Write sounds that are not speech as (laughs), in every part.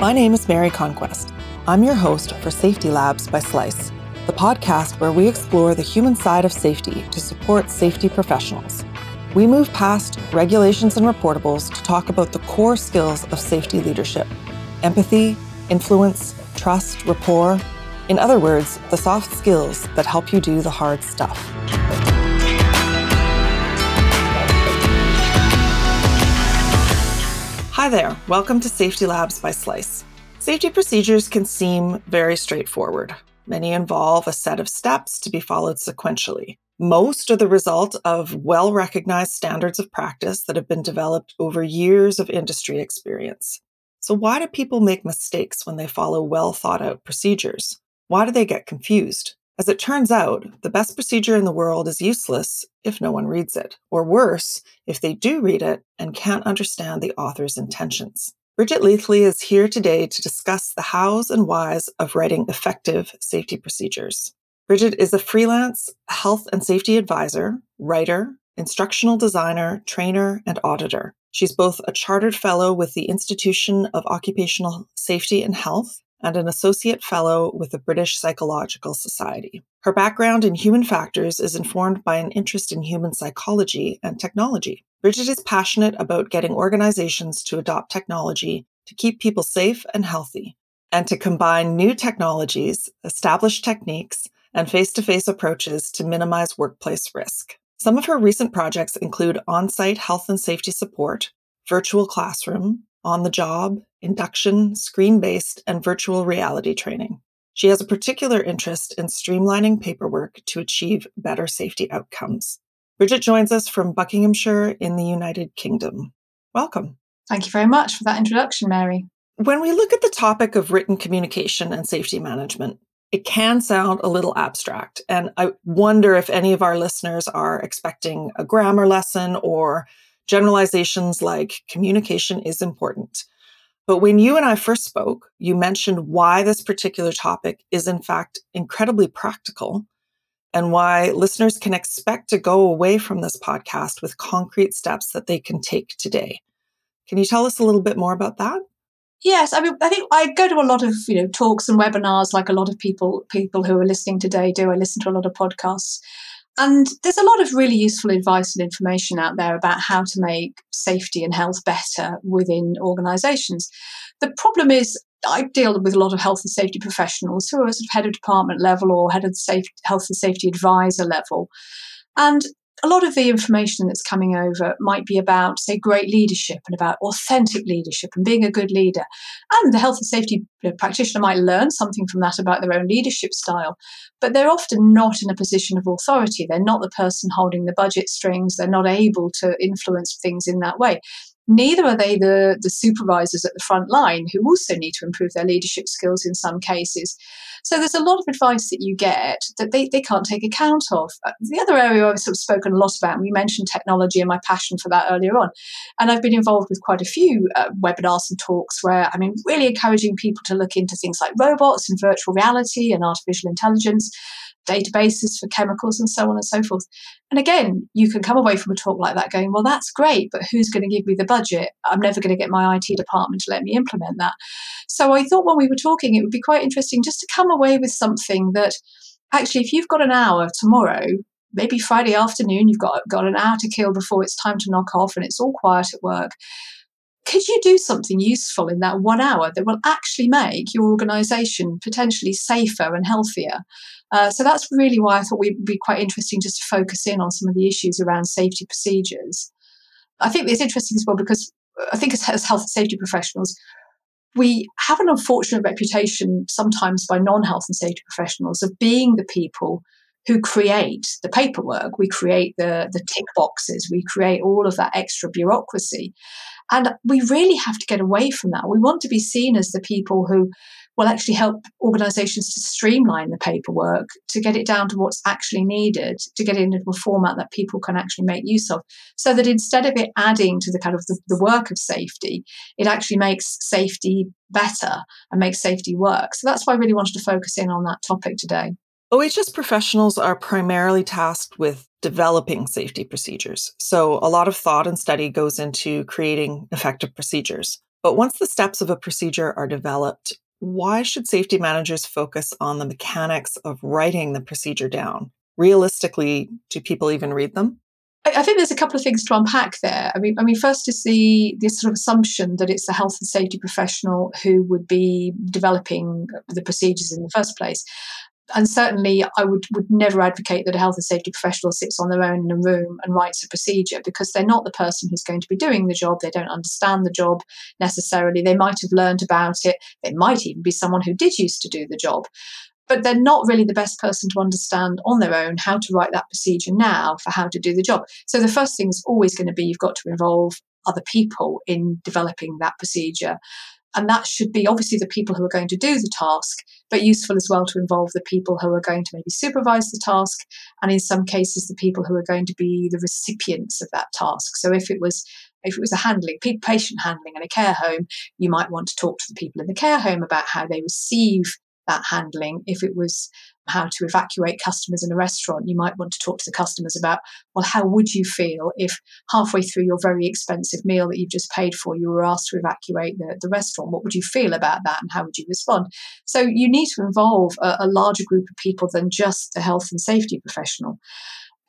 My name is Mary Conquest. I'm your host for Safety Labs by Slice, the podcast where we explore the human side of safety to support safety professionals. We move past regulations and reportables to talk about the core skills of safety leadership empathy, influence, trust, rapport. In other words, the soft skills that help you do the hard stuff. Hi there, welcome to Safety Labs by Slice. Safety procedures can seem very straightforward. Many involve a set of steps to be followed sequentially. Most are the result of well recognized standards of practice that have been developed over years of industry experience. So, why do people make mistakes when they follow well thought out procedures? Why do they get confused? As it turns out, the best procedure in the world is useless if no one reads it, or worse, if they do read it and can't understand the author's intentions. Bridget Leathley is here today to discuss the hows and whys of writing effective safety procedures. Bridget is a freelance health and safety advisor, writer, instructional designer, trainer, and auditor. She's both a chartered fellow with the Institution of Occupational Safety and Health and an associate fellow with the British Psychological Society. Her background in human factors is informed by an interest in human psychology and technology. Bridget is passionate about getting organizations to adopt technology to keep people safe and healthy, and to combine new technologies, established techniques, and face to face approaches to minimize workplace risk. Some of her recent projects include on site health and safety support, virtual classroom, on the job, induction, screen based, and virtual reality training. She has a particular interest in streamlining paperwork to achieve better safety outcomes. Bridget joins us from Buckinghamshire in the United Kingdom. Welcome. Thank you very much for that introduction, Mary. When we look at the topic of written communication and safety management, it can sound a little abstract. And I wonder if any of our listeners are expecting a grammar lesson or generalizations like communication is important. But when you and I first spoke, you mentioned why this particular topic is, in fact, incredibly practical and why listeners can expect to go away from this podcast with concrete steps that they can take today. Can you tell us a little bit more about that? Yes, I mean, I think I go to a lot of you know talks and webinars, like a lot of people people who are listening today do. I listen to a lot of podcasts, and there's a lot of really useful advice and information out there about how to make safety and health better within organizations. The problem is, I deal with a lot of health and safety professionals who are sort of head of department level or head of health and safety advisor level. And a lot of the information that's coming over might be about, say, great leadership and about authentic leadership and being a good leader. And the health and safety practitioner might learn something from that about their own leadership style, but they're often not in a position of authority. They're not the person holding the budget strings. They're not able to influence things in that way. Neither are they the, the supervisors at the front line who also need to improve their leadership skills in some cases. So there's a lot of advice that you get that they, they can't take account of. Uh, the other area I've sort of spoken a lot about, and we mentioned technology and my passion for that earlier on. And I've been involved with quite a few uh, webinars and talks where I mean, really encouraging people to look into things like robots and virtual reality and artificial intelligence databases for chemicals and so on and so forth. And again, you can come away from a talk like that going, well, that's great, but who's going to give me the budget? I'm never going to get my IT department to let me implement that. So I thought when we were talking, it would be quite interesting just to come away with something that actually, if you've got an hour tomorrow, maybe Friday afternoon, you've got, got an hour to kill before it's time to knock off and it's all quiet at work could you do something useful in that one hour that will actually make your organization potentially safer and healthier? Uh, so that's really why I thought we'd be quite interesting just to focus in on some of the issues around safety procedures. I think it's interesting as well because I think as, as health and safety professionals, we have an unfortunate reputation sometimes by non health and safety professionals of being the people who create the paperwork, we create the, the tick boxes, we create all of that extra bureaucracy. And we really have to get away from that. We want to be seen as the people who will actually help organizations to streamline the paperwork, to get it down to what's actually needed, to get it into a format that people can actually make use of. So that instead of it adding to the kind of the, the work of safety, it actually makes safety better and makes safety work. So that's why I really wanted to focus in on that topic today. OHS professionals are primarily tasked with developing safety procedures. So a lot of thought and study goes into creating effective procedures. But once the steps of a procedure are developed, why should safety managers focus on the mechanics of writing the procedure down? Realistically, do people even read them? I think there's a couple of things to unpack there. I mean, I mean, first is the the sort of assumption that it's the health and safety professional who would be developing the procedures in the first place and certainly I would, would never advocate that a health and safety professional sits on their own in a room and writes a procedure because they're not the person who's going to be doing the job. They don't understand the job necessarily. They might have learned about it. They might even be someone who did used to do the job. But they're not really the best person to understand on their own how to write that procedure now for how to do the job. So the first thing is always going to be you've got to involve other people in developing that procedure. And that should be obviously the people who are going to do the task, but useful as well to involve the people who are going to maybe supervise the task, and in some cases, the people who are going to be the recipients of that task. So if it was if it was a handling patient handling in a care home, you might want to talk to the people in the care home about how they receive that handling. If it was how to evacuate customers in a restaurant, you might want to talk to the customers about, well, how would you feel if halfway through your very expensive meal that you've just paid for, you were asked to evacuate the, the restaurant? What would you feel about that and how would you respond? So you need to involve a, a larger group of people than just the health and safety professional.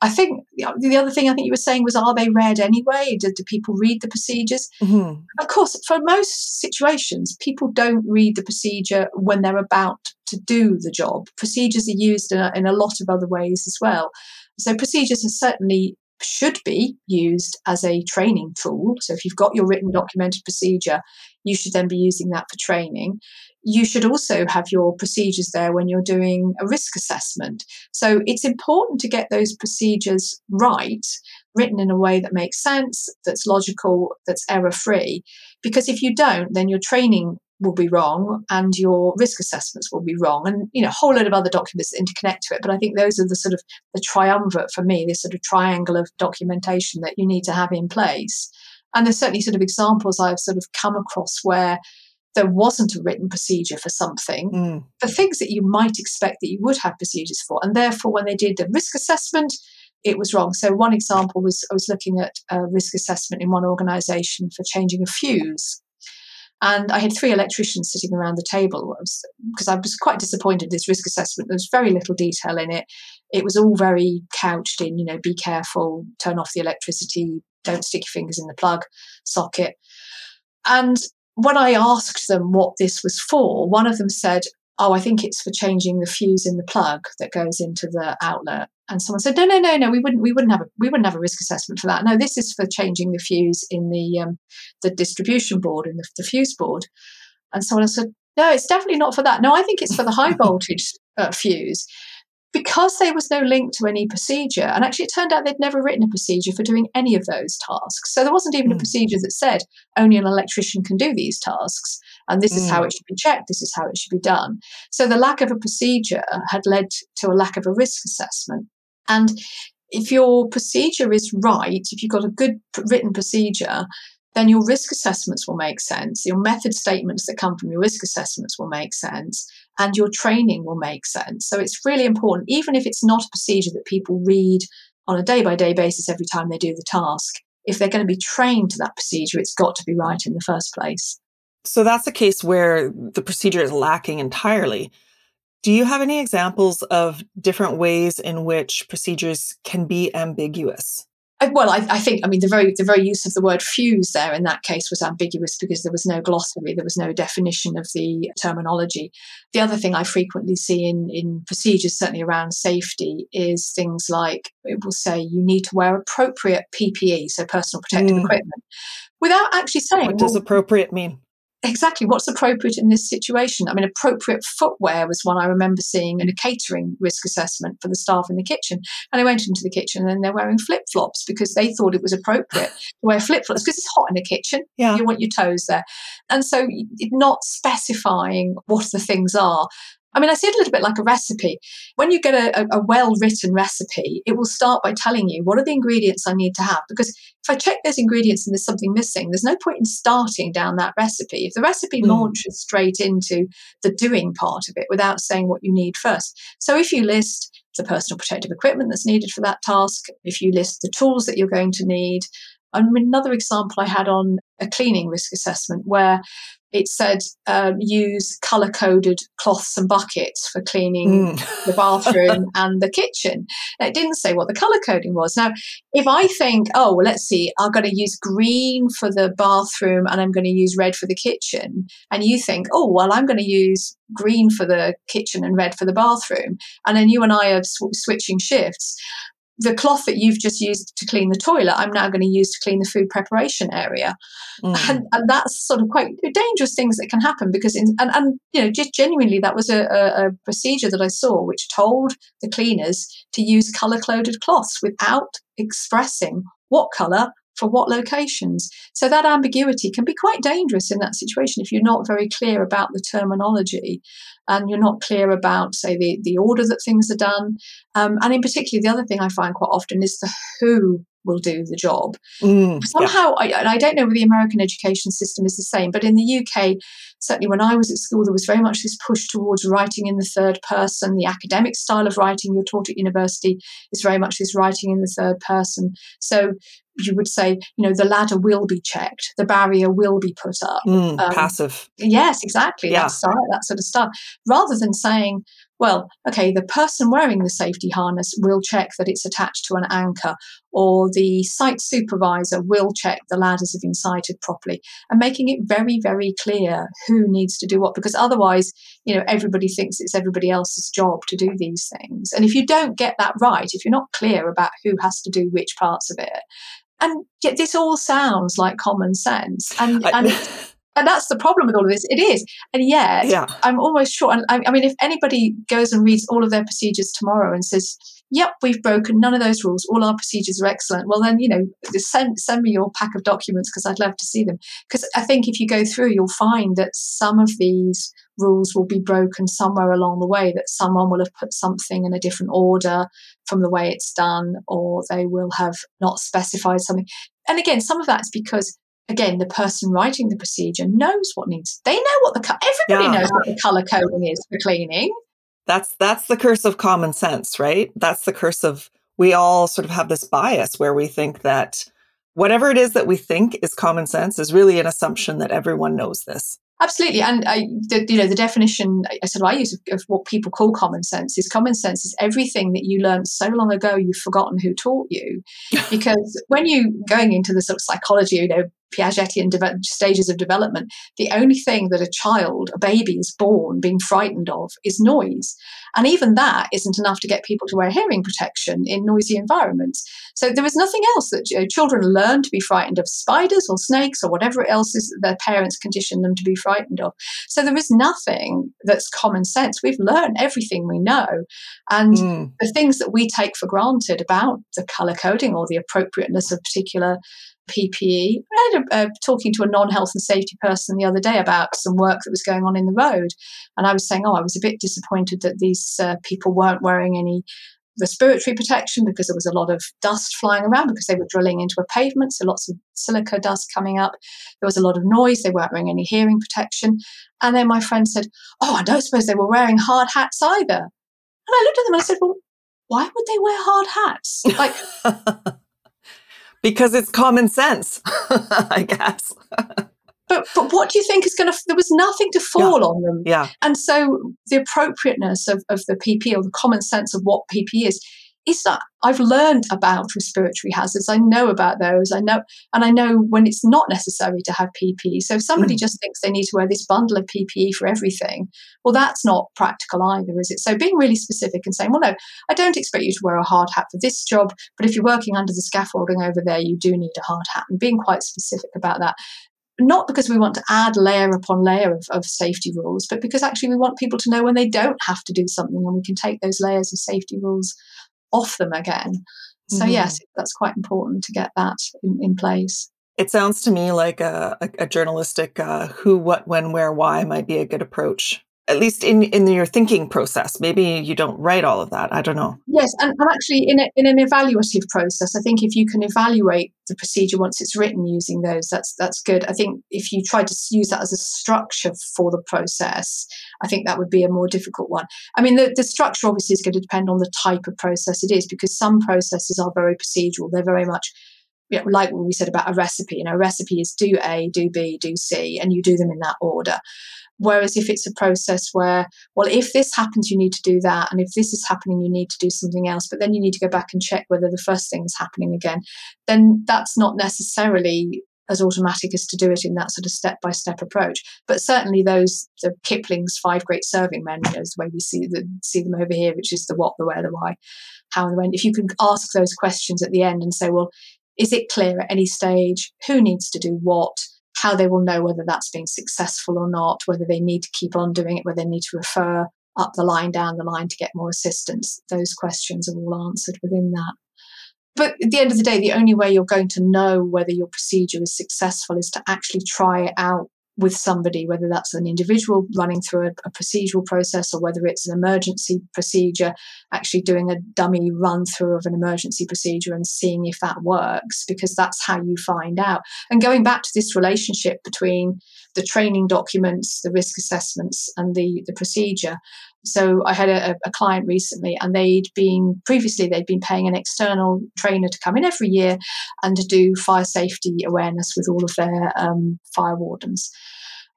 I think the other thing I think you were saying was, are they read anyway? Do, do people read the procedures? Mm-hmm. Of course, for most situations, people don't read the procedure when they're about to do the job. Procedures are used in a, in a lot of other ways as well. So procedures are certainly should be used as a training tool. So if you've got your written documented procedure, you should then be using that for training. You should also have your procedures there when you're doing a risk assessment. So it's important to get those procedures right, written in a way that makes sense, that's logical, that's error free. Because if you don't, then your training will be wrong and your risk assessments will be wrong and you know a whole load of other documents that interconnect to it but i think those are the sort of the triumvirate for me this sort of triangle of documentation that you need to have in place and there's certainly sort of examples i've sort of come across where there wasn't a written procedure for something mm. for things that you might expect that you would have procedures for and therefore when they did the risk assessment it was wrong. So one example was I was looking at a risk assessment in one organisation for changing a fuse, and I had three electricians sitting around the table because I, I was quite disappointed. This risk assessment, there was very little detail in it. It was all very couched in, you know, be careful, turn off the electricity, don't stick your fingers in the plug socket. And when I asked them what this was for, one of them said, Oh, I think it's for changing the fuse in the plug that goes into the outlet and someone said, no, no, no, no, we wouldn't, we wouldn't have a, we wouldn't have a risk assessment for that. No, this is for changing the fuse in the um, the distribution board in the, the fuse board. And someone said, no, it's definitely not for that. No, I think it's for the high (laughs) voltage uh, fuse because there was no link to any procedure. And actually, it turned out they'd never written a procedure for doing any of those tasks. So there wasn't even mm. a hmm. procedure that said only an electrician can do these tasks. And this mm. is how hmm. it should be checked. This is how it should be done. So the lack of a procedure had led to a lack of a risk assessment. And if your procedure is right, if you've got a good written procedure, then your risk assessments will make sense. Your method statements that come from your risk assessments will make sense, and your training will make sense. So it's really important, even if it's not a procedure that people read on a day by day basis every time they do the task. If they're going to be trained to that procedure, it's got to be right in the first place. So that's a case where the procedure is lacking entirely. Do you have any examples of different ways in which procedures can be ambiguous? Well, I, I, think I mean the very the very use of the word fuse there in that case was ambiguous because there was no glossary, there was no definition of the terminology. The other thing I frequently see in in procedures, certainly around safety, is things like it will say you need to wear appropriate PPE, so personal protective mm. equipment, without actually saying what does well, appropriate mean exactly what's appropriate in this situation. I mean, appropriate footwear was one I remember seeing in a catering risk assessment for the staff in the kitchen. And I went into the kitchen and they're wearing flip flops because they thought it was appropriate (laughs) to wear flip flops because it's hot in the kitchen. Yeah. You want your toes there. And so, not specifying what the things are I mean, I see it a little bit like a recipe. When you get a, a well written recipe, it will start by telling you what are the ingredients I need to have. Because if I check those ingredients and there's something missing, there's no point in starting down that recipe. If the recipe mm. launches straight into the doing part of it without saying what you need first. So if you list the personal protective equipment that's needed for that task, if you list the tools that you're going to need, I mean, another example I had on a cleaning risk assessment where it said um, use color coded cloths and buckets for cleaning mm. the bathroom (laughs) and the kitchen. And it didn't say what the color coding was. Now, if I think, oh, well, let's see, I'm going to use green for the bathroom and I'm going to use red for the kitchen, and you think, oh, well, I'm going to use green for the kitchen and red for the bathroom, and then you and I are sw- switching shifts the cloth that you've just used to clean the toilet, I'm now going to use to clean the food preparation area. Mm. And, and, that's sort of quite dangerous things that can happen because, in, and, and, you know, just genuinely, that was a, a, a procedure that I saw which told the cleaners to use color coded cloths without expressing what color for what locations. So that ambiguity can be quite dangerous in that situation if you're not very clear about the terminology and you're not clear about, say, the, the order that things are done. Um, and in particular, the other thing I find quite often is the who will do the job. Mm, Somehow, yeah. I, I don't know whether the American education system is the same, but in the UK, certainly when I was at school, there was very much this push towards writing in the third person. The academic style of writing you're taught at university is very much this writing in the third person. So you would say, you know, the ladder will be checked, the barrier will be put up. Mm, um, passive. Yes, exactly. Yeah. That, start, that sort of stuff. Rather than saying, well, okay, the person wearing the safety harness will check that it's attached to an anchor, or the site supervisor will check the ladders have been sited properly, and making it very, very clear who needs to do what, because otherwise, you know, everybody thinks it's everybody else's job to do these things. And if you don't get that right, if you're not clear about who has to do which parts of it, and yet this all sounds like common sense. And, and, (laughs) and that's the problem with all of this. It is. And yet, yeah. I'm almost sure. And I, I mean, if anybody goes and reads all of their procedures tomorrow and says, yep, we've broken none of those rules. All our procedures are excellent. Well, then, you know, send, send me your pack of documents because I'd love to see them. Because I think if you go through, you'll find that some of these rules will be broken somewhere along the way, that someone will have put something in a different order from the way it's done, or they will have not specified something. And again, some of that's because again, the person writing the procedure knows what needs. They know what the everybody yeah. knows what the color coding is for cleaning. That's that's the curse of common sense, right? That's the curse of we all sort of have this bias where we think that whatever it is that we think is common sense is really an assumption that everyone knows this. Absolutely, and I, the, you know the definition I said I use of, of, what people call common sense is common sense is everything that you learned so long ago you've forgotten who taught you, (laughs) because when you going into the sort of psychology, you know Piagetian de- stages of development, the only thing that a child, a baby, is born being frightened of is noise. And even that isn't enough to get people to wear hearing protection in noisy environments. So there is nothing else that you know, children learn to be frightened of spiders or snakes or whatever else is their parents condition them to be frightened of. So there is nothing that's common sense. We've learned everything we know. And mm. the things that we take for granted about the color coding or the appropriateness of particular PPE. I had a, uh, talking to a non-health and safety person the other day about some work that was going on in the road, and I was saying, "Oh, I was a bit disappointed that these uh, people weren't wearing any respiratory protection because there was a lot of dust flying around because they were drilling into a pavement, so lots of silica dust coming up. There was a lot of noise. They weren't wearing any hearing protection, and then my friend said, "Oh, I don't suppose they were wearing hard hats either." And I looked at them and I said, "Well." Why would they wear hard hats? Like (laughs) because it's common sense, (laughs) I guess. but but what do you think is going to? There was nothing to fall yeah. on them. Yeah. And so the appropriateness of of the PP or the common sense of what PP is is that I've learned about respiratory hazards. I know about those. I know, and I know when it's not necessary to have PPE. So if somebody mm. just thinks they need to wear this bundle of PPE for everything, well, that's not practical either, is it? So being really specific and saying, well, no, I don't expect you to wear a hard hat for this job, but if you're working under the scaffolding over there, you do need a hard hat, and being quite specific about that not because we want to add layer upon layer of, of, safety rules, but because actually we want people to know when they don't have to do something and we can take those layers of safety rules off them again. So, mm-hmm. yes, that's quite important to get that in, in place. It sounds to me like a, a, a journalistic uh, who, what, when, where, why might be a good approach at least in in your thinking process. Maybe you don't write all of that. I don't know. Yes and, and actually in, a, in an evaluative process i think if you can evaluate the procedure once it's written using those that's that's good. I think if you try to use that as a structure for the process i think that would be a more difficult one. I mean the, the structure obviously is going to depend on the type of process it is because some processes are very procedural. They're very much you know, like what we said about a recipe, you know, a recipe is do A, do B, do C, and you do them in that order. Whereas if it's a process where, well, if this happens, you need to do that. And if this is happening, you need to do something else. But then you need to go back and check whether the first thing is happening again. Then that's not necessarily as automatic as to do it in that sort of step by step approach. But certainly those the Kipling's five great serving men, you know, is the way we see the, see them over here, which is the what, the where, the why, how and when. If you can ask those questions at the end and say, well, is it clear at any stage who needs to do what? How they will know whether that's been successful or not, whether they need to keep on doing it, whether they need to refer up the line, down the line to get more assistance. Those questions are all answered within that. But at the end of the day, the only way you're going to know whether your procedure is successful is to actually try it out with somebody, whether that's an individual running through a, a, procedural process or whether it's an emergency procedure, actually doing a dummy run through of an emergency procedure and seeing if that works, because that's how you find out. And going back to this relationship between the training documents, the risk assessments, and the, the procedure. So I had a, a client recently, and they'd been previously they'd been paying an external trainer to come in every year and to do fire safety awareness with all of their um, fire wardens.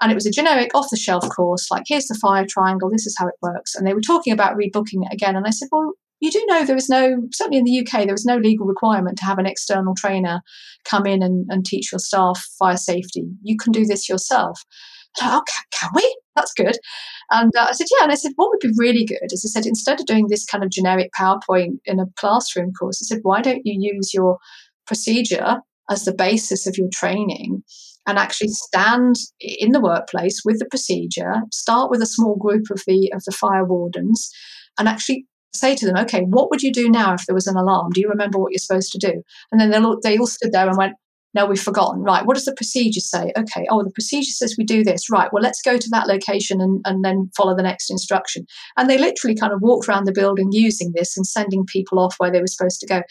And it was a generic off the shelf course, like here's the fire triangle, this is how it works. And they were talking about rebooking it again. And I said, well, you do know there is no, certainly in the UK, there was no legal requirement to have an external trainer come in and, and teach your staff fire safety. You can do this yourself. Like, oh, can, can, we? That's good. And uh, I said, yeah. And I said, what would be really good is I said, instead of doing this kind of generic PowerPoint in a classroom course, I said, why don't you use your procedure as the basis of your training and actually stand in the workplace with the procedure, start with a small group of the of the fire wardens and actually say to them, okay, what would you do now if there was an alarm? Do you remember what you're supposed to do? And then they all, they all stood there and went, no, we've forgotten. Right, what does the procedure say? Okay, oh, the procedure says we do this. Right, well, let's go to that location and, and then follow the next instruction. And they literally kind of walked around the building using this and sending people off where they were supposed to go.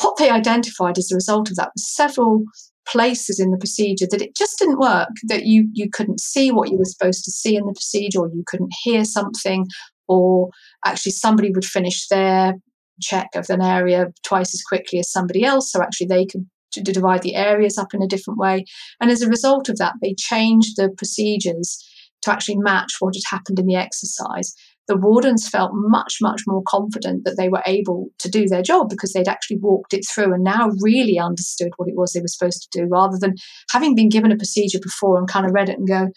What they identified as a result of that was several places in the procedure that it just didn't work that you you couldn't see what you were supposed to see in the procedure or you couldn't hear something or actually somebody would finish their check of an area twice as quickly as somebody else. So actually they could divide the areas up in a different way. And as a result of that, they changed the procedures to actually match what had happened in the exercise. The wardens felt much, much more confident that they were able to do their job because they'd actually walked it through and now really understood what it was they were supposed to do rather than having been given a procedure before and kind of read it and go,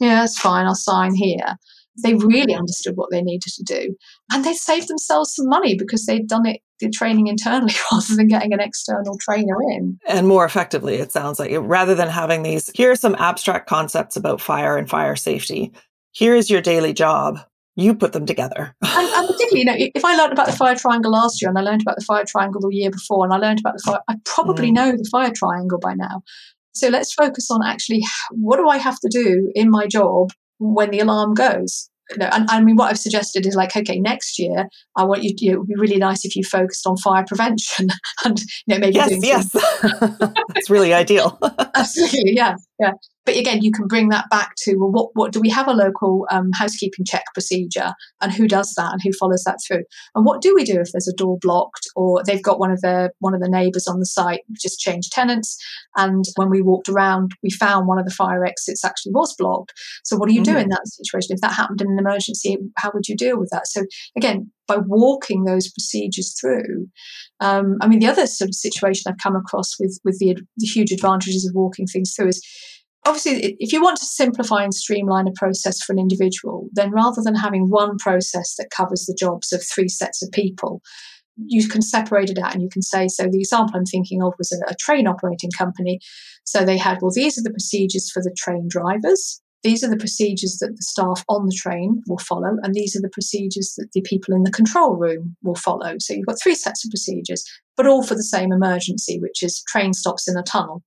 yeah, that's fine, I'll sign here they really understood what they needed to do. And they saved themselves some money because they'd done it, the training internally (laughs) rather than getting an external trainer in. And more effectively, it sounds like, rather than having these, here are some abstract concepts about fire and fire safety. Here is your daily job. You put them together. (laughs) and, and, particularly, you know, if I learned about the fire triangle last year and I learned about the fire triangle the year before and I learned about the fire, I probably mm. know the fire triangle by now. So let's focus on actually what do I have to do in my job when the alarm goes. And I mean, what I've suggested is like, okay, next year, I want you. To, you know, it would be really nice if you focused on fire prevention (laughs) and you know maybe yes, yes, (laughs) it's really ideal. (laughs) Absolutely, yeah, yeah but again, you can bring that back to well, what what do we have a local um, housekeeping check procedure, and who does that, and who follows that through, and what do we do if there's a door blocked or they've got one of their one of the neighbours on the site just changed tenants, and when we walked around, we found one of the fire exits actually was blocked. So what do you mm-hmm. do in that situation if that happened in an emergency? How would you deal with that? So again, by walking those procedures through. Um, I mean, the other sort of situation I've come across with with the, the huge advantages of walking things through is obviously, if you want to simplify and streamline a process for an individual, then rather than having one process that covers the jobs of three sets of people, you can separate it out and you can say, so the example I'm thinking of was a, a train operating company. So they had, well, these are the procedures for the train drivers. These are the procedures that the staff on the train will follow, and these are the procedures that the people in the control room will follow. So you've got three sets of procedures, but all for the same emergency, which is train stops in a tunnel.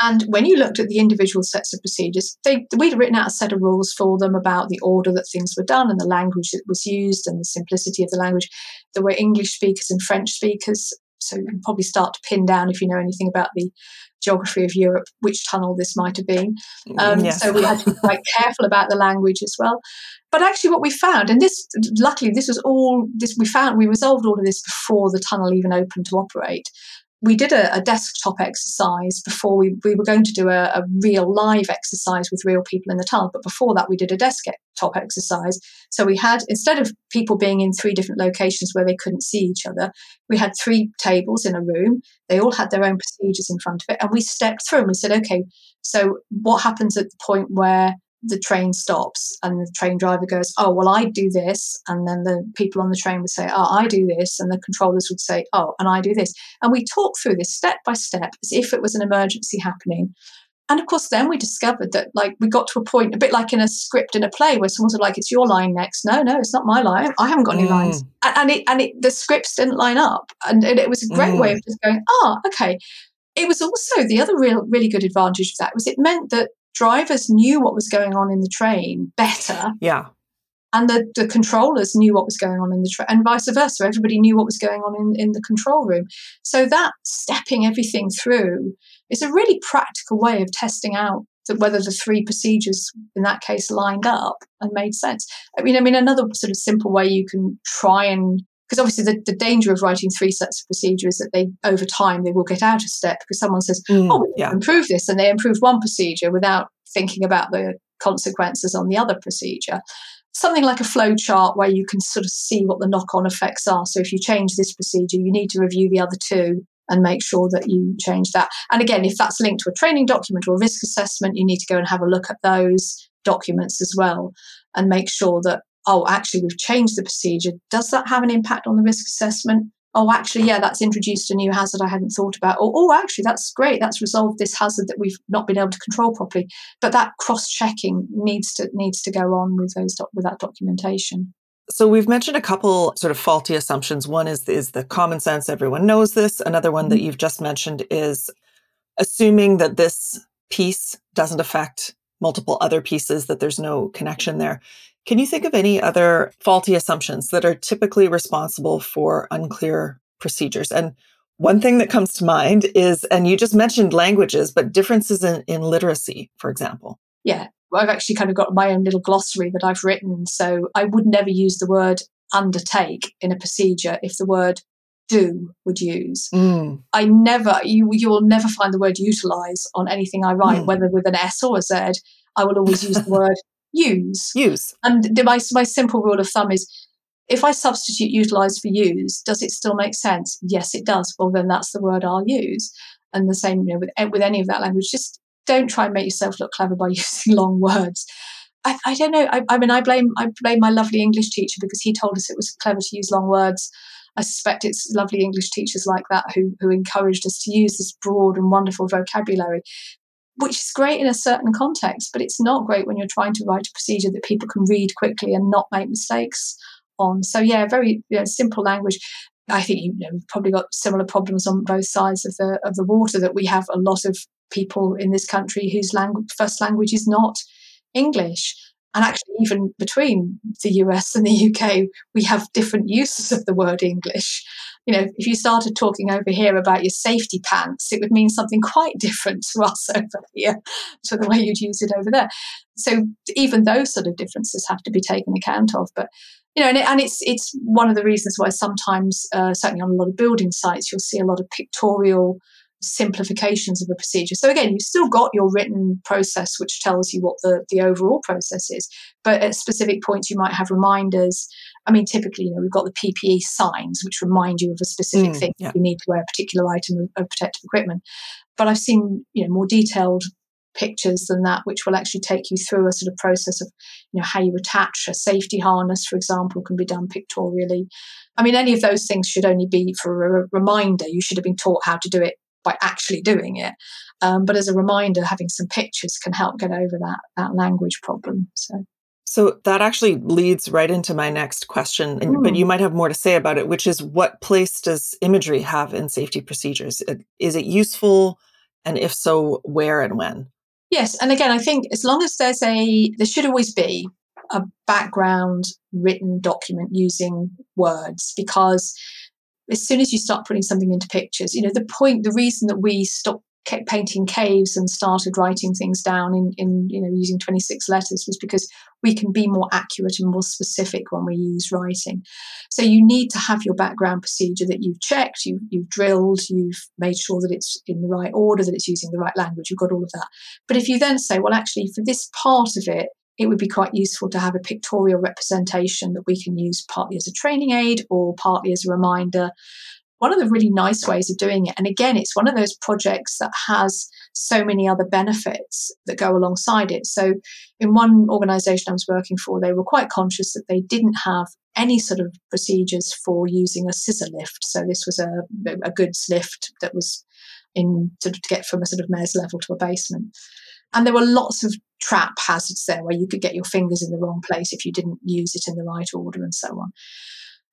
And when you looked at the individual sets of procedures, they, we'd written out a set of rules for them about the order that things were done and the language that was used and the simplicity of the language. There were English speakers and French speakers. So you can probably start to pin down if you know anything about the geography of Europe which tunnel this might have been. Mm, um, yes. So we had to be quite (laughs) careful about the language as well. But actually, what we found, and this luckily this was all this we found we resolved all of this before the tunnel even opened to operate we did a, a, desktop exercise before we, we were going to do a, a, real live exercise with real people in the tunnel. But before that, we did a desktop exercise. So we had, instead of people being in three different locations where they couldn't see each other, we had three tables in a room. They all had their own procedures in front of it. And we stepped through and we said, okay, so what happens at the point where the train stops and the train driver goes, Oh, well, I do this. And then the people on the train would say, Oh, I do this. And the controllers would say, Oh, and I do this. And we talked through this step by step as if it was an emergency happening. And of course, then we discovered that, like, we got to a point, a bit like in a script in a play, where someone said, like, it's your line next. No, no, it's not my line. I haven't got any mm. lines. And, and, it, and it, the scripts didn't line up. And, and it was a great mm. way of just going, oh, okay. It was also the other real, really good advantage of that was it meant that drivers knew what was going on in the train better. Yeah. And the, the controllers knew what was going on in the train, and vice versa. Everybody knew what was going on in, in the control room. So that stepping everything through is a really practical way of testing out that whether the three procedures in that case lined up and made sense. I mean, I mean, another sort of simple way you can try and because obviously the, the danger of writing three sets of procedure is that they over time they will get out of step because someone says mm, oh yeah. improve this and they improve one procedure without thinking about the consequences on the other procedure. Something like a flow chart where you can sort of see what the knock-on effects are. So if you change this procedure you need to review the other two and make sure that you change that. And again if that's linked to a training document or a risk assessment you need to go and have a look at those documents as well and make sure that oh, actually, we've changed the procedure. Does that have an impact on the risk assessment? Oh, actually, yeah, that's introduced a new hazard I hadn't thought about. Or, oh, actually, that's great. That's resolved this hazard that we've not been able to control properly. But that cross-checking needs to needs to go on with those with that documentation. So we've mentioned a couple sort of faulty assumptions. One is is the common sense everyone knows this. Another one that mm-hmm. you've just mentioned is assuming that this piece doesn't affect multiple other pieces that there's no connection there. Can you think of any other faulty assumptions that are typically responsible for unclear procedures? And one thing that comes to mind is, and you just mentioned languages, but differences in, in literacy, for example. Yeah, I've actually kind of got my own little glossary that I've written. So I would never use the word undertake in a procedure if the word do would use. Mm. I never, you you will never find the word utilize on anything I write, mm. whether with an S or a Z. I will always use the (laughs) word use. Use. And my, my simple rule of thumb is if I substitute utilize for use, does it still make sense? Yes, it does. Well, then that's the word I'll use. And the same you know, with, with any of that language. Just don't try and make yourself look clever by (laughs) using long words. I, I don't know. I, I, mean, I blame I blame my lovely English teacher because he told us it was clever to use long words. I suspect it's lovely English teachers like that who who encouraged us to use this broad and wonderful vocabulary which is great in a certain context, but it's not great when you're trying to write a procedure that people can read quickly and not make mistakes on. So yeah, very you know, simple language. I think you know, we've probably got similar problems on both sides of the of the water. That we have a lot of people in this country whose language, first language is not English, and actually even between the US and the UK, we have different uses of the word English you know, if you started talking over here about your safety pants, it would mean something quite different to us (laughs) over here to the way you'd use it over there. So even those sort of differences have to be taken account of. But you know, and, it, and it's it's one of the reasons why sometimes, uh, certainly on a lot of building sites, you'll see a lot of pictorial simplifications of a procedure. So again, you've still got your written process, which tells you what the, the overall process is. But at specific points, you might have reminders. I mean, typically, you know, we've got the PPE signs, which remind you of a specific mm, thing. Yeah. You need to wear a particular item of, of protective equipment. But I've seen, you know, more detailed pictures than that, which will actually take you through a sort of process of, you know, how you attach a safety harness, for example, can be done pictorially. I mean, any of those things should only be for a reminder. You should have been taught how to do it by actually doing it. Um, but as a reminder, having some pictures can help get over that that language problem. So. So that actually leads right into my next question, and, mm. but you might have more to say about it, which is what place does imagery have in safety procedures? Is it useful? And if so, where and when? Yes. And again, I think as long as there's a, there should always be a background written document using words because as soon as you start putting something into pictures, you know, the point, the reason that we stopped kept painting caves and started writing things down in, in you know using 26 letters was because we can be more accurate and more specific when we use writing. So you need to have your background procedure that you've checked you, you've drilled you've made sure that it's in the right order that it's using the right language you've got all of that. But if you then say well actually for this part of it it would be quite useful to have a pictorial representation that we can use partly as a training aid or partly as a reminder one of the really nice ways of doing it. And again, it's one of those projects that has so many other benefits that go alongside it. So, in one organization I was working for, they were quite conscious that they didn't have any sort of procedures for using a scissor lift. So, this was a, a goods lift that was in sort of to get from a sort of mayor's level to a basement. And there were lots of trap hazards there where you could get your fingers in the wrong place if you didn't use it in the right order and so on.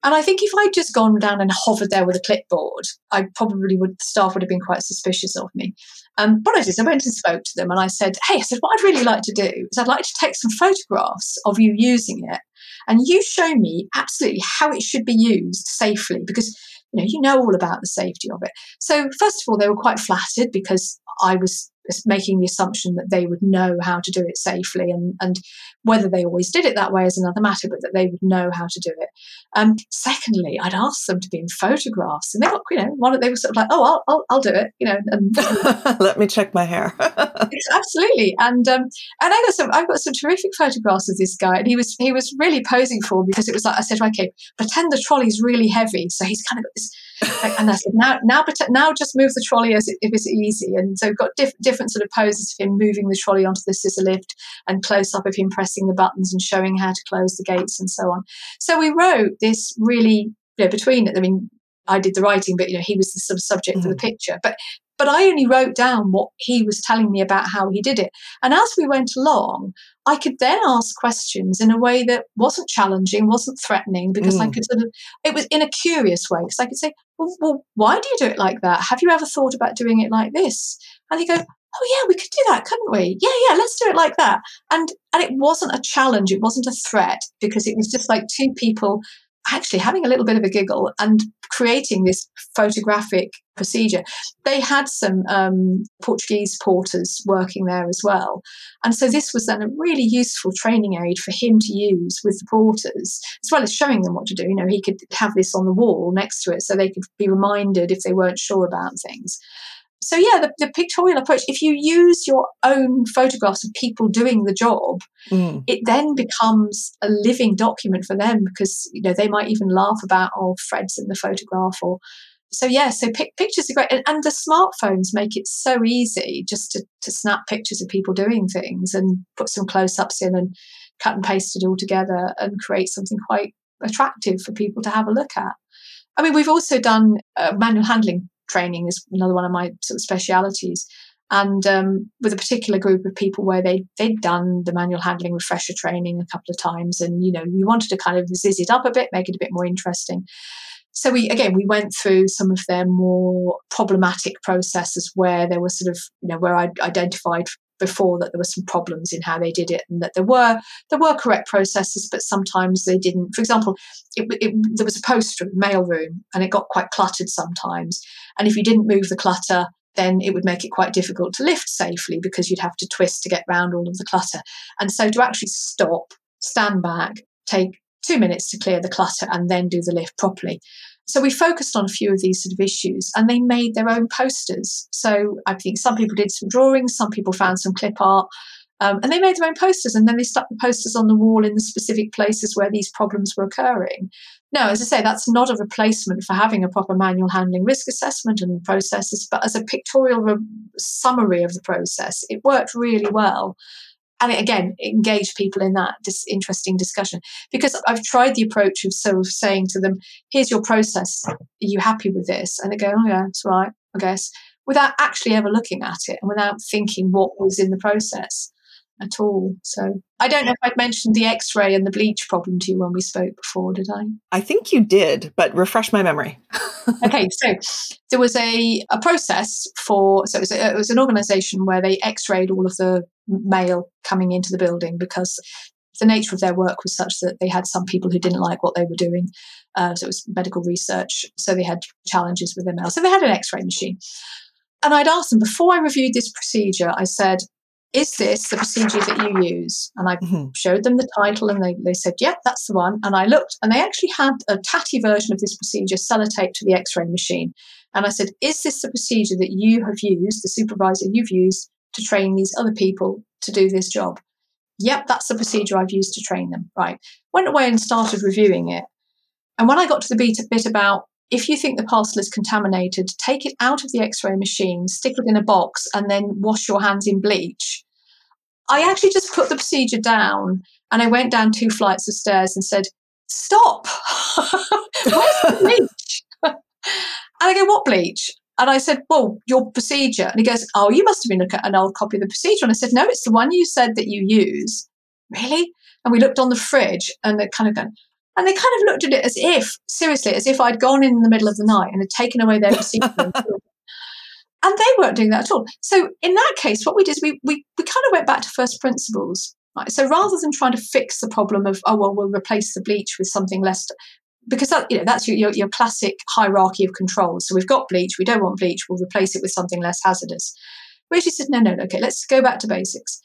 And I think if I'd just gone down and hovered there with a clipboard, I probably would, the staff would have been quite suspicious of me. Um, what I did, I went and spoke to them and I said, Hey, I said, what I'd really like to do is I'd like to take some photographs of you using it and you show me absolutely how it should be used safely because you know you know all about the safety of it so first of all they were quite flattered because i was making the assumption that they would know how to do it safely and, and whether they always did it that way is another matter but that they would know how to do it. Um, secondly i'd ask them to be in photographs and they got you know one they were sort of like oh i'll, I'll, I'll do it you know and, (laughs) (laughs) let me check my hair. (laughs) Absolutely and um, and i got some i got some terrific photographs of this guy and he was he was really posing for me because it was like i said okay pretend the trolley's really heavy so he's kind of got this and I said, now, now, now, just move the trolley as if it's easy. And so we've got diff- different sort of poses of him moving the trolley onto the scissor lift, and close up of him pressing the buttons and showing how to close the gates and so on. So we wrote this really, you know, between it. I mean, I did the writing, but you know, he was the sort of subject mm-hmm. for the picture. But but I only wrote down what he was telling me about how he did it. And as we went along, I could then ask questions in a way that wasn't challenging, wasn't threatening, because mm. I could sort of, it was in a curious way. Because I could say, well, well, why do you do it like that? Have you ever thought about doing it like this? And he go, oh yeah, we could do that, couldn't we? Yeah, yeah, let's do it like that. And and it wasn't a challenge, it wasn't a threat, because it was just like two people actually having a little bit of a giggle and creating this photographic procedure. They had some um, Portuguese porters working there as well. And so this was then a really useful training aid for him to use with the porters, as well as showing them what to do. You know, he could have this on the wall next to it so they could be reminded if they weren't sure about things so yeah, the, the, pictorial approach. If you use your own photographs of people doing the job, mm. it then becomes a living document for them because you know they might even laugh about oh Fred's in the photograph or so yeah. So pic- pictures are great, and, and, the smartphones make it so easy just to to snap pictures of people doing things and put some close ups in and cut and paste it all together and create something quite attractive for people to have a look at. I mean, we've also done uh, manual handling training is another one of my sort of specialities. And um, with a particular group of people where they they'd done the manual handling refresher training a couple of times, and you know we wanted to kind of zizz it up a bit, make it a bit more interesting. So we again we went through some of their more problematic processes where there was sort of you know where I identified before that there were some problems in how they did it and that there were there were correct processes but sometimes they didn't. For example it, it, there was a post room mail room and it got quite cluttered sometimes. And if you didn't move the clutter then it would make it quite difficult to lift safely because you'd have to twist to get around all of the clutter. And so to actually stop stand back take two minutes to clear the clutter and then do the lift properly so we focused on a few of these sort of issues and they made their own posters. So I think some people did some drawings, some people found some clip art, um, and they made their own posters and then they stuck the posters on the wall in the specific places where these problems were occurring. Now, as I say, that's not a replacement for having a proper manual handling risk assessment and processes, but as a pictorial re- summary of the process, it worked really well and again engage people in that this interesting discussion. Because i've tried the approach of sort of saying to them here's your process. Are you happy with this? And they go oh yeah that's right i guess without actually ever looking at it and without thinking what was in the process at all so i don't know if i'd mentioned the x-ray and the bleach problem to you when we spoke before did i i think you did but refresh my memory (laughs) okay so there was a, a process for so it was, a, it was an organization where they x-rayed all of the mail coming into the building because the nature of their work was such that they had some people who didn't like what they were doing. Uh, so it was medical research. So they had challenges with their mail. So they had an x ray machine. And I'd asked them before I reviewed this procedure, I said, is this the procedure that you use? And I mm-hmm. showed them the title and they, they said, yep, that's the one. And I looked and they actually had a tatty version of this procedure sellotaped to the x ray machine. And I said, is this the procedure that you have used, the supervisor you've used to train these other people to do this job? Yep, that's the procedure I've used to train them. Right. Went away and started reviewing it. And when I got to the bit, bit about if you think the parcel is contaminated, take it out of the x ray machine, stick it in a box, and then wash your hands in bleach. I actually just put the procedure down and I went down two flights of stairs and said, Stop! (laughs) Where's the bleach? (laughs) and I go, What bleach? And I said, Well, your procedure. And he goes, Oh, you must have been looking at an old copy of the procedure. And I said, No, it's the one you said that you use. Really? And we looked on the fridge and they kind of going, and they kind of looked at it as if, seriously, as if I'd gone in the middle of the night and had taken away their procedure. (laughs) and they weren't doing that at all. So in that case, what we did is we, we, we kind of went back to first principles. Right? So rather than trying to fix the problem of, oh, well, we'll replace the bleach with something less, because that, you know, that's your, your, your classic hierarchy of controls. So we've got bleach, we don't want bleach, we'll replace it with something less hazardous. We actually said, no, no, okay, let's go back to basics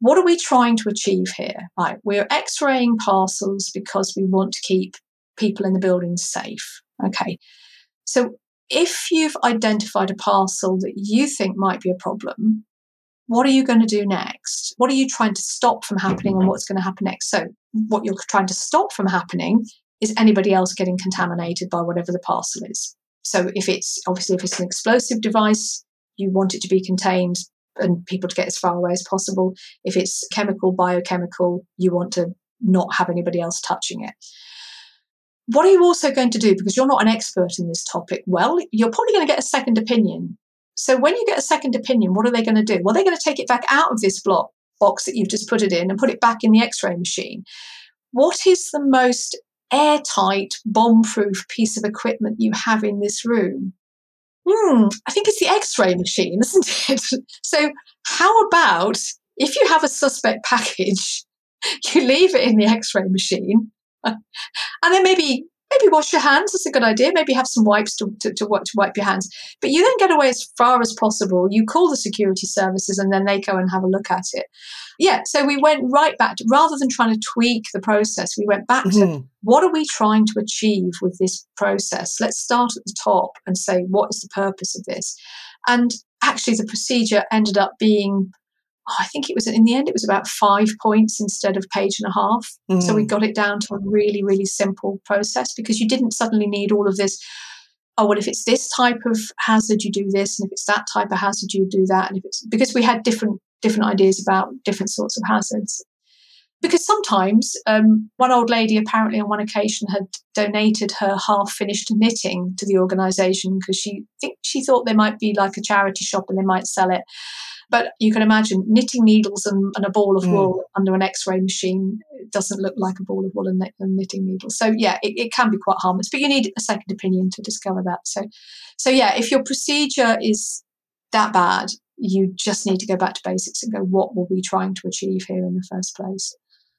what are we trying to achieve here? Right, we're x-raying parcels because we want to keep people in the buildings safe. Okay. So if you've identified a parcel that you think might be a problem, what are you going to do next? What are you trying to stop from happening and what's going to happen next? So what you're trying to stop from happening is anybody else getting contaminated by whatever the parcel is. So if it's obviously if it's an explosive device, you want it to be contained and people to get as far away as possible. If it's chemical, biochemical, you want to not have anybody else touching it. What are you also going to do? Because you're not an expert in this topic. Well, you're probably going to get a second opinion. So when you get a second opinion, what are they going to do? Well, they're going to take it back out of this block box that you've just put it in and put it back in the X-ray machine. What is the most airtight, bomb-proof piece of equipment you have in this room? hmm, I think it's the x ray machine, (laughs) isn't it? so, how about if you have a suspect package, (laughs) you leave it in the x ray machine, (laughs) and then maybe maybe wash your hands. That's a good idea. Maybe have some wipes to, to, to, to, wipe your hands. But you then get away as far as possible. You call the security services and then they go and have a look at it. Yeah, so we went right back to, rather than trying to tweak the process, we went back mm-hmm. to what are we trying to achieve with this process? Let's start at the top and say, what is the purpose of this? And actually, the procedure ended up being oh, I think it was in the end, it was about five points instead of page and a half. Mm. So we mm. got it down to a really, really simple process because you didn't suddenly need all of this. Oh, well, if it's this type of hazard, you do this, and if it's that type of hazard, you do that. And if it's because we had different different ideas about different sorts of hazards. Because sometimes um, one old lady apparently on one occasion had donated her half finished knitting to the organisation because she think she thought they might be like a charity shop and they might sell it. But you can imagine knitting needles and, and a ball of mm. wool under an X-ray machine doesn't look like a ball of wool and, and knitting needles. So yeah, it, it can be quite harmless, but you need a second opinion to discover that. So, so yeah, if your procedure is that bad, you just need to go back to basics and go, what were we trying to achieve here in the first place?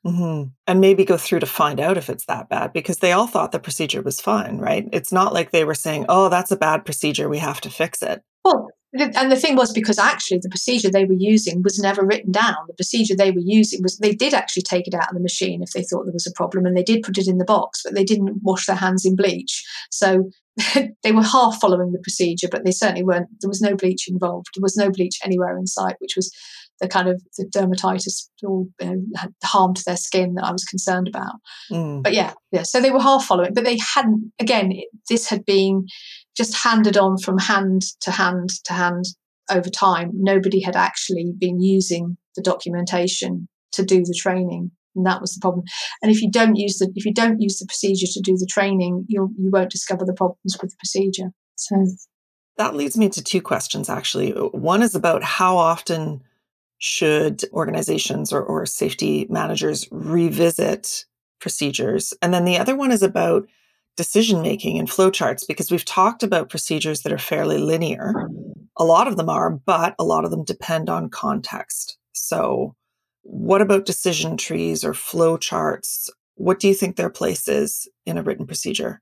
Mm-hmm. And maybe go through to find out if it's that bad because they all thought the procedure was fine, right? It's not like they were saying, oh, that's a bad procedure. We have to fix it. Well, and the thing was because actually the procedure they were using was never written down. The procedure they were using was they did actually take it out of the machine if they thought there was a problem and they did put it in the box but they didn't wash their hands in bleach. So (laughs) they were half following the procedure but they certainly weren't there was no bleach involved there was no bleach anywhere in sight which was the kind of the dermatitis or you know, had harm to their skin that I was concerned about. Mm. But yeah, yeah. So they were half following, but they hadn't. Again, this had been just handed on from hand to hand to hand over time. Nobody had actually been using the documentation to do the training. And that was the problem. And if you don't use the if you don't use the procedure to do the training, you'll you won't discover the problems with the procedure. So that leads me to two questions actually. One is about how often should organizations or, or safety managers revisit procedures? And then the other one is about decision making and flowcharts because we've talked about procedures that are fairly linear. A lot of them are, but a lot of them depend on context. So, what about decision trees or flow charts? What do you think their place is in a written procedure?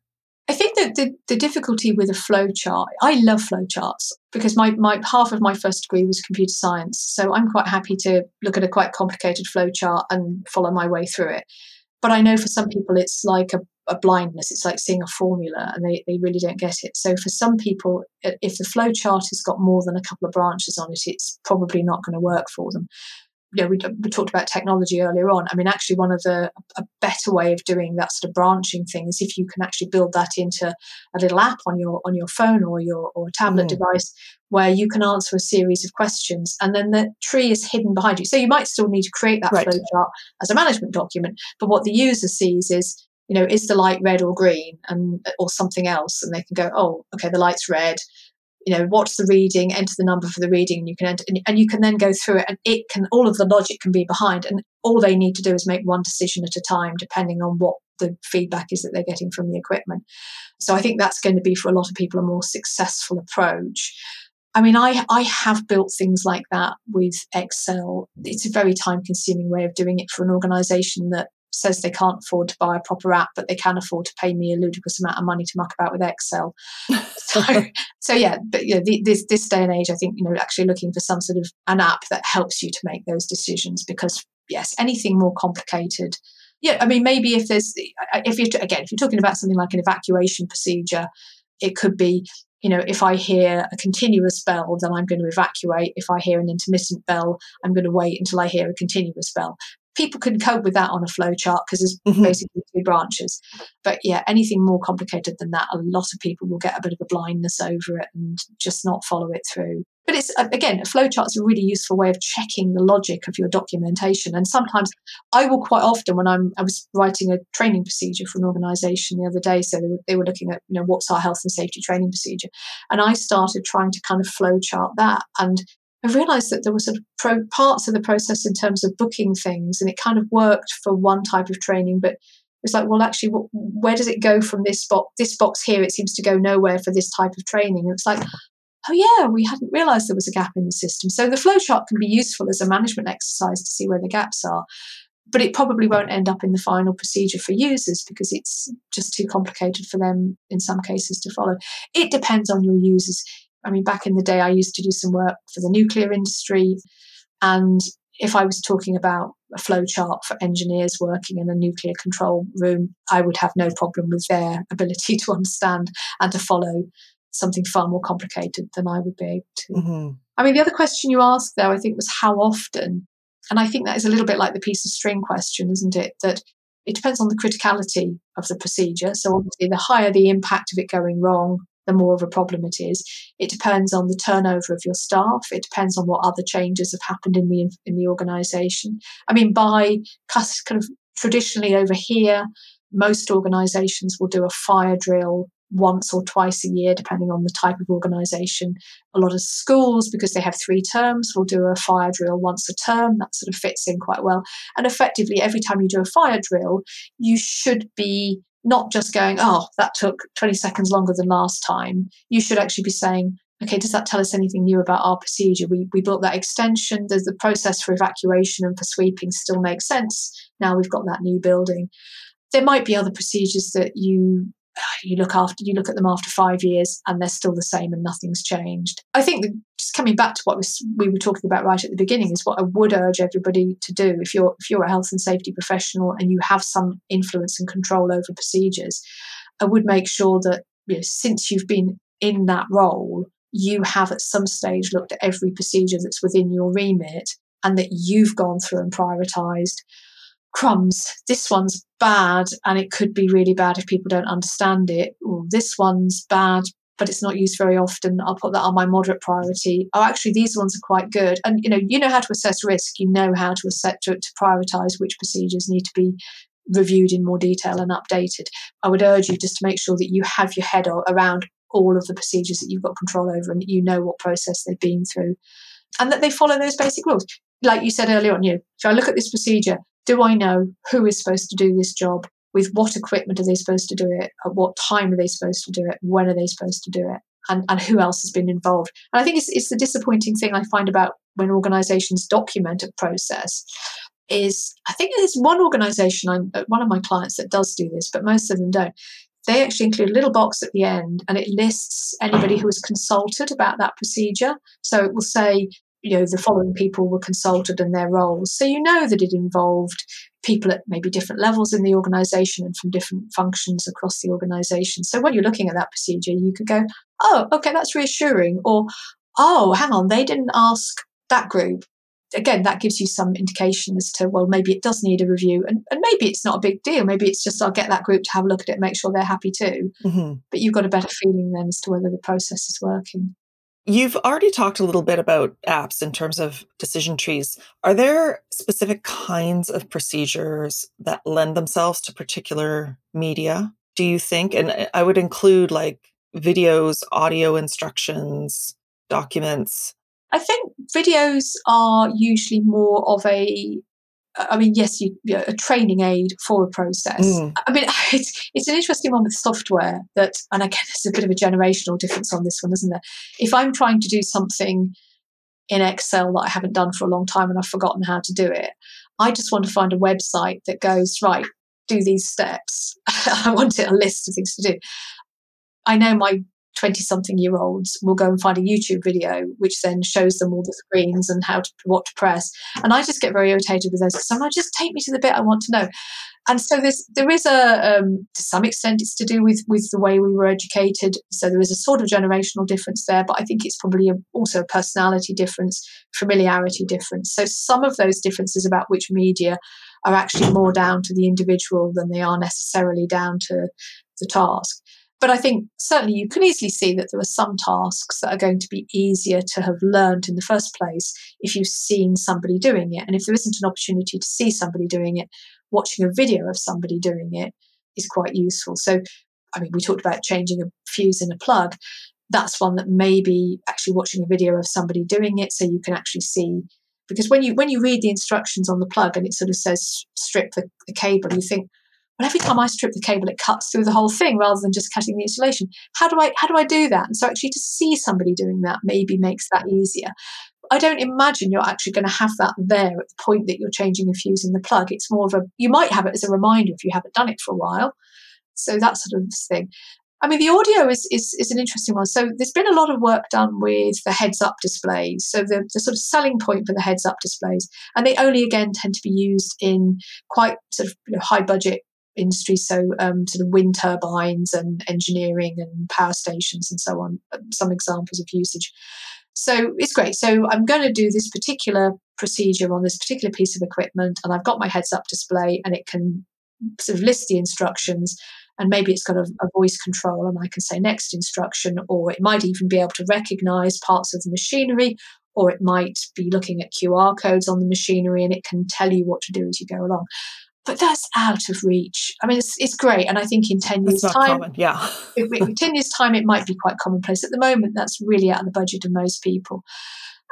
I think that the, the difficulty with a flow chart, I love flow charts because my, my half of my first degree was computer science. So I'm quite happy to look at a quite complicated flow chart and follow my way through it. But I know for some people it's like a, a blindness. It's like seeing a formula and they, they really don't get it. So for some people, if the flow chart has got more than a couple of branches on it, it's probably not going to work for them you know, we, we talked about technology earlier on. I mean, actually, one of the a better way of doing that sort of branching thing is if you can actually build that into a little app on your on your phone or your or tablet mm. device where you can answer a series of questions and then the tree is hidden behind you. So you might still need to create that right. flowchart as a management document, but what the user sees is you know is the light red or green and or something else and they can go oh okay the light's red you know what's the reading enter the number for the reading and you can enter and you can then go through it and it can all of the logic can be behind and all they need to do is make one decision at a time depending on what the feedback is that they're getting from the equipment so i think that's going to be for a lot of people a more successful approach I mean, I, I have built things like that with Excel. It's a very time consuming way of doing it for an organization that says they can't afford to buy a proper app, but they can afford to pay me a ludicrous amount of money to muck about with Excel. (laughs) so, so yeah, but you know, the, this this day and age, I think you know, actually looking for some sort of an app that helps you to make those decisions because yes, anything more complicated. Yeah, I mean, maybe if there's if you're again if you're talking about something like an evacuation procedure, it could be you know, if I hear a continuous bell, then I'm going to evacuate. If I hear an intermittent bell, I'm going to wait until I hear a continuous bell people can cope with that on a flow chart because there's mm-hmm. basically two branches. But yeah, anything more complicated than that, a lot of people will get a bit of a blindness over it and just not follow it through. But it's again, a flow chart is a really useful way of checking the logic of your documentation. And sometimes I will quite often when I'm I was writing a training procedure for an organisation the other day, so they were, they were looking at you know what's our health and safety training procedure, and I started trying to kind of flow chart that and I realized that there were sort of pro- parts of the process in terms of booking things, and it kind of worked for one type of training, but it's like, well, actually, where does it go from this box? This box here, it seems to go nowhere for this type of training. And it's like, oh yeah, we hadn't realized there was a gap in the system. So the flowchart can be useful as a management exercise to see where the gaps are, but it probably won't end up in the final procedure for users because it's just too complicated for them in some cases to follow. It depends on your users. I mean, back in the day, I used to do some work for the nuclear industry. And if I was talking about a flow chart for engineers working in a nuclear control room, I would have no problem with their ability to understand and to follow something far more complicated than I would be able to. Mm-hmm. I mean, the other question you asked, though, I think was how often. And I think that is a little bit like the piece of string question, isn't it? That it depends on the criticality of the procedure. So, obviously, the higher the impact of it going wrong, the more of a problem it is. It depends on the turnover of your staff. It depends on what other changes have happened in the in the organisation. I mean, by kind of traditionally over here, most organisations will do a fire drill once or twice a year, depending on the type of organisation. A lot of schools, because they have three terms, will do a fire drill once a term. That sort of fits in quite well. And effectively, every time you do a fire drill, you should be not just going, oh, that took 20 seconds longer than last time. You should actually be saying, okay, does that tell us anything new about our procedure? We, we built that extension. Does the process for evacuation and for sweeping still make sense? Now we've got that new building. There might be other procedures that you you look after you look at them after five years and they're still the same and nothing's changed. I think that just coming back to what we were talking about right at the beginning is what I would urge everybody to do if you're if you're a health and safety professional and you have some influence and control over procedures, I would make sure that you know, since you've been in that role, you have at some stage looked at every procedure that's within your remit and that you've gone through and prioritized crumbs, this one's bad and it could be really bad if people don't understand it. Or this one's bad, but it's not used very often. I'll put that on my moderate priority. Oh, actually, these ones are quite good. And you know, you know how to assess risk. You know how to assess to, to prioritize which procedures need to be reviewed in more detail and updated. I would urge you just to make sure that you have your head around all of the procedures that you've got control over and that you know what process they've been through and that they follow those basic rules. Like you said earlier on, you know, if I look at this procedure, do I know who is supposed to do this job? With what equipment are they supposed to do it? At what time are they supposed to do it? When are they supposed to do it? And, and who else has been involved? And I think it's, it's the disappointing thing I find about when organizations document a process is I think there's one organization, I'm, uh, one of my clients that does do this, but most of them don't. they actually include a little box at the end and it lists anybody who was consulted about that procedure. So it will say, you know, the following people were consulted and their roles. So you know that it involved people at maybe different levels in the organization and from different functions across the organization. So when you're looking at that procedure, you could go, oh, okay, that's reassuring. Or, oh, hang on, they didn't ask that group again, that gives you some indication as to, well, maybe it does need a review. And, and maybe it's not a big deal. Maybe it's just I'll get that group to have a look at it make sure they're happy too. Mm-hmm. But you've got a better feeling then as to whether the process is working. You've already talked a little bit about apps in terms of decision trees. Are there specific kinds of procedures that lend themselves to particular media, do you think? And uh, I would include like videos, audio instructions, documents. I think videos are usually more of a I mean, yes, you, you know, a training aid for a process. Mm. I mean, (laughs) it's it's an interesting one with software that, and again, there's a bit of a generational difference on this one, isn't there? If I'm trying to do something in Excel that I haven't done for a long time and I've forgotten how to do it, I just want to find a website that goes right. Do these steps. (laughs) I want it a list of things to do. I know my 20 something year olds will go and find a YouTube video, which then shows them all the screens and how to, what to press. And I just get very irritated with those because I'm just take me to the bit I want to know. And so there's, there is a, um, to some extent, it's to do with, with the way we were educated. So there is a sort of generational difference there, but I think it's probably a, also a personality difference, familiarity difference. So some of those differences about which media are actually more down to the individual than they are necessarily down to the task. But I think certainly you can easily see that there are some tasks that are going to be easier to have learned in the first place if you've seen somebody doing it. And if there isn't an opportunity to see somebody doing it, watching a video of somebody doing it is quite useful. So, I mean, we talked about changing a fuse in a plug. That's one that maybe actually watching a video of somebody doing it so you can actually see because when you when you read the instructions on the plug and it sort of says strip the, the cable, you think, but every time I strip the cable, it cuts through the whole thing rather than just cutting the insulation. How do I how do I do that? And so actually to see somebody doing that maybe makes that easier. I don't imagine you're actually going to have that there at the point that you're changing a fuse in the plug. It's more of a you might have it as a reminder if you haven't done it for a while. So that sort of thing. I mean, the audio is, is, is an interesting one. So there's been a lot of work done with the heads up displays. So the, the sort of selling point for the heads up displays, and they only again tend to be used in quite sort of you know, high budget industry, so um, sort of wind turbines and engineering and power stations and so on. Um, some examples of usage. So it's great. So I'm going to do this particular procedure on this particular piece of equipment, and I've got my heads up display, and it can sort of list the instructions. And maybe it's got a, a voice control, and I can say next instruction, or it might even be able to recognize parts of the machinery, or it might be looking at QR codes on the machinery and it can tell you what to do as you go along but that's out of reach. I mean, it's, it's great. And I think in 10 years' time, common. yeah. in 10 years' time, it might be quite commonplace. At the moment, that's really out of the budget of most people.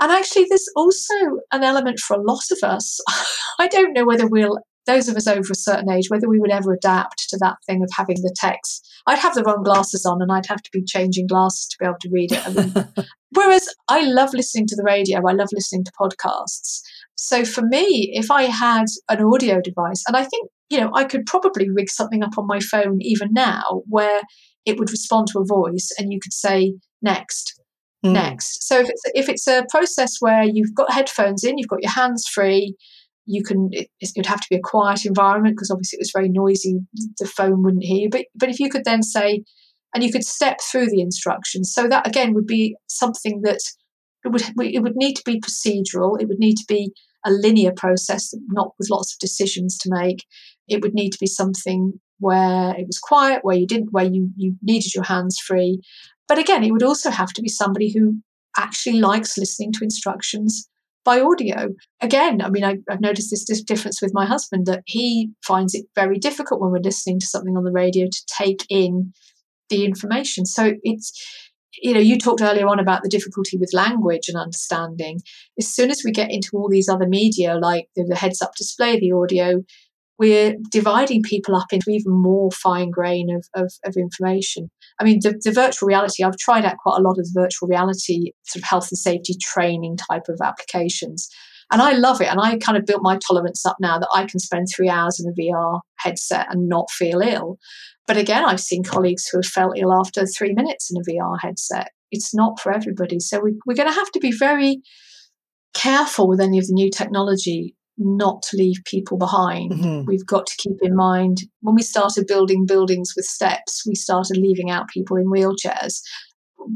And actually, there's also an element for a lot of us. (laughs) I don't know whether we'll, those of us over a certain age, whether we would ever adapt to that thing of having the text. I'd have the wrong glasses on and I'd have to be changing glasses to be able to read it. I mean, (laughs) whereas I love listening to the radio, I love listening to podcasts. So for me, if I had an audio device, and I think, you know, I could probably rig something up on my phone even now where it would respond to a voice and you could say next, mm. next. So if it's, if it's a process where you've got headphones in, you've got your hands free, you can it, would have to be a quiet environment because obviously it was very noisy the phone wouldn't hear you but but if you could then say and you could step through the instructions so that again would be something that it would it would need to be procedural it would need to be a linear process, not with lots of decisions to make. It would need to be something where it was quiet, where you didn't, where you you needed your hands free. But again, it would also have to be somebody who actually likes listening to instructions by audio. Again, I mean, I, have noticed this difference with my husband that he finds it very difficult when we're listening to something on the radio to take in the information. So it's you know, you talked earlier on about the difficulty with language and understanding. As soon as we get into all these other media, like the, the heads up display, the audio, we're dividing people up into even more fine grain of, of, of information. I mean, the, the, virtual reality, I've tried out quite a lot of the virtual reality sort of health and safety training type of applications. And I love it. And I kind of built my tolerance up now that I can spend three hours in a VR headset and not feel ill. But again, I've seen colleagues who have felt ill after three minutes in a VR headset. It's not for everybody. So we, we're going to have to be very careful with any of the new technology not to leave people behind. Mm-hmm. We've got to keep in mind when we started building buildings with steps, we started leaving out people in wheelchairs.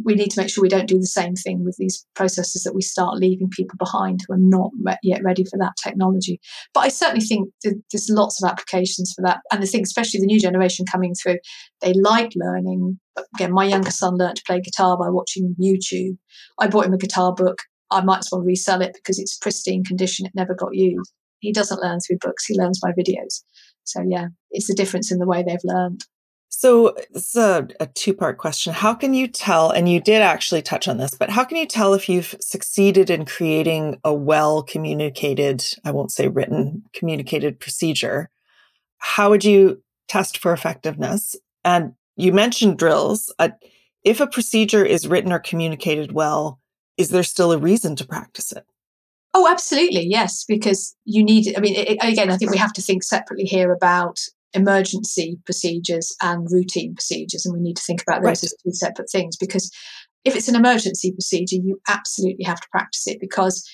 We need to make sure we don't do the same thing with these processes that we start leaving people behind who are not yet ready for that technology. But I certainly think there's lots of applications for that. And I think, especially the new generation coming through, they like learning. Again, my younger son learned to play guitar by watching YouTube. I bought him a guitar book I might as well resell it because it's pristine condition. It never got used. He doesn't learn through books, he learns by videos. So, yeah, it's a difference in the way they've learned. So, it's a, a two part question. How can you tell, and you did actually touch on this, but how can you tell if you've succeeded in creating a well communicated, I won't say written, communicated procedure? How would you test for effectiveness? And you mentioned drills. Uh, if a procedure is written or communicated well, is there still a reason to practice it? Oh, absolutely, yes, because you need. I mean, it, again, I think we have to think separately here about emergency procedures and routine procedures, and we need to think about those right. as two separate things. Because if it's an emergency procedure, you absolutely have to practice it because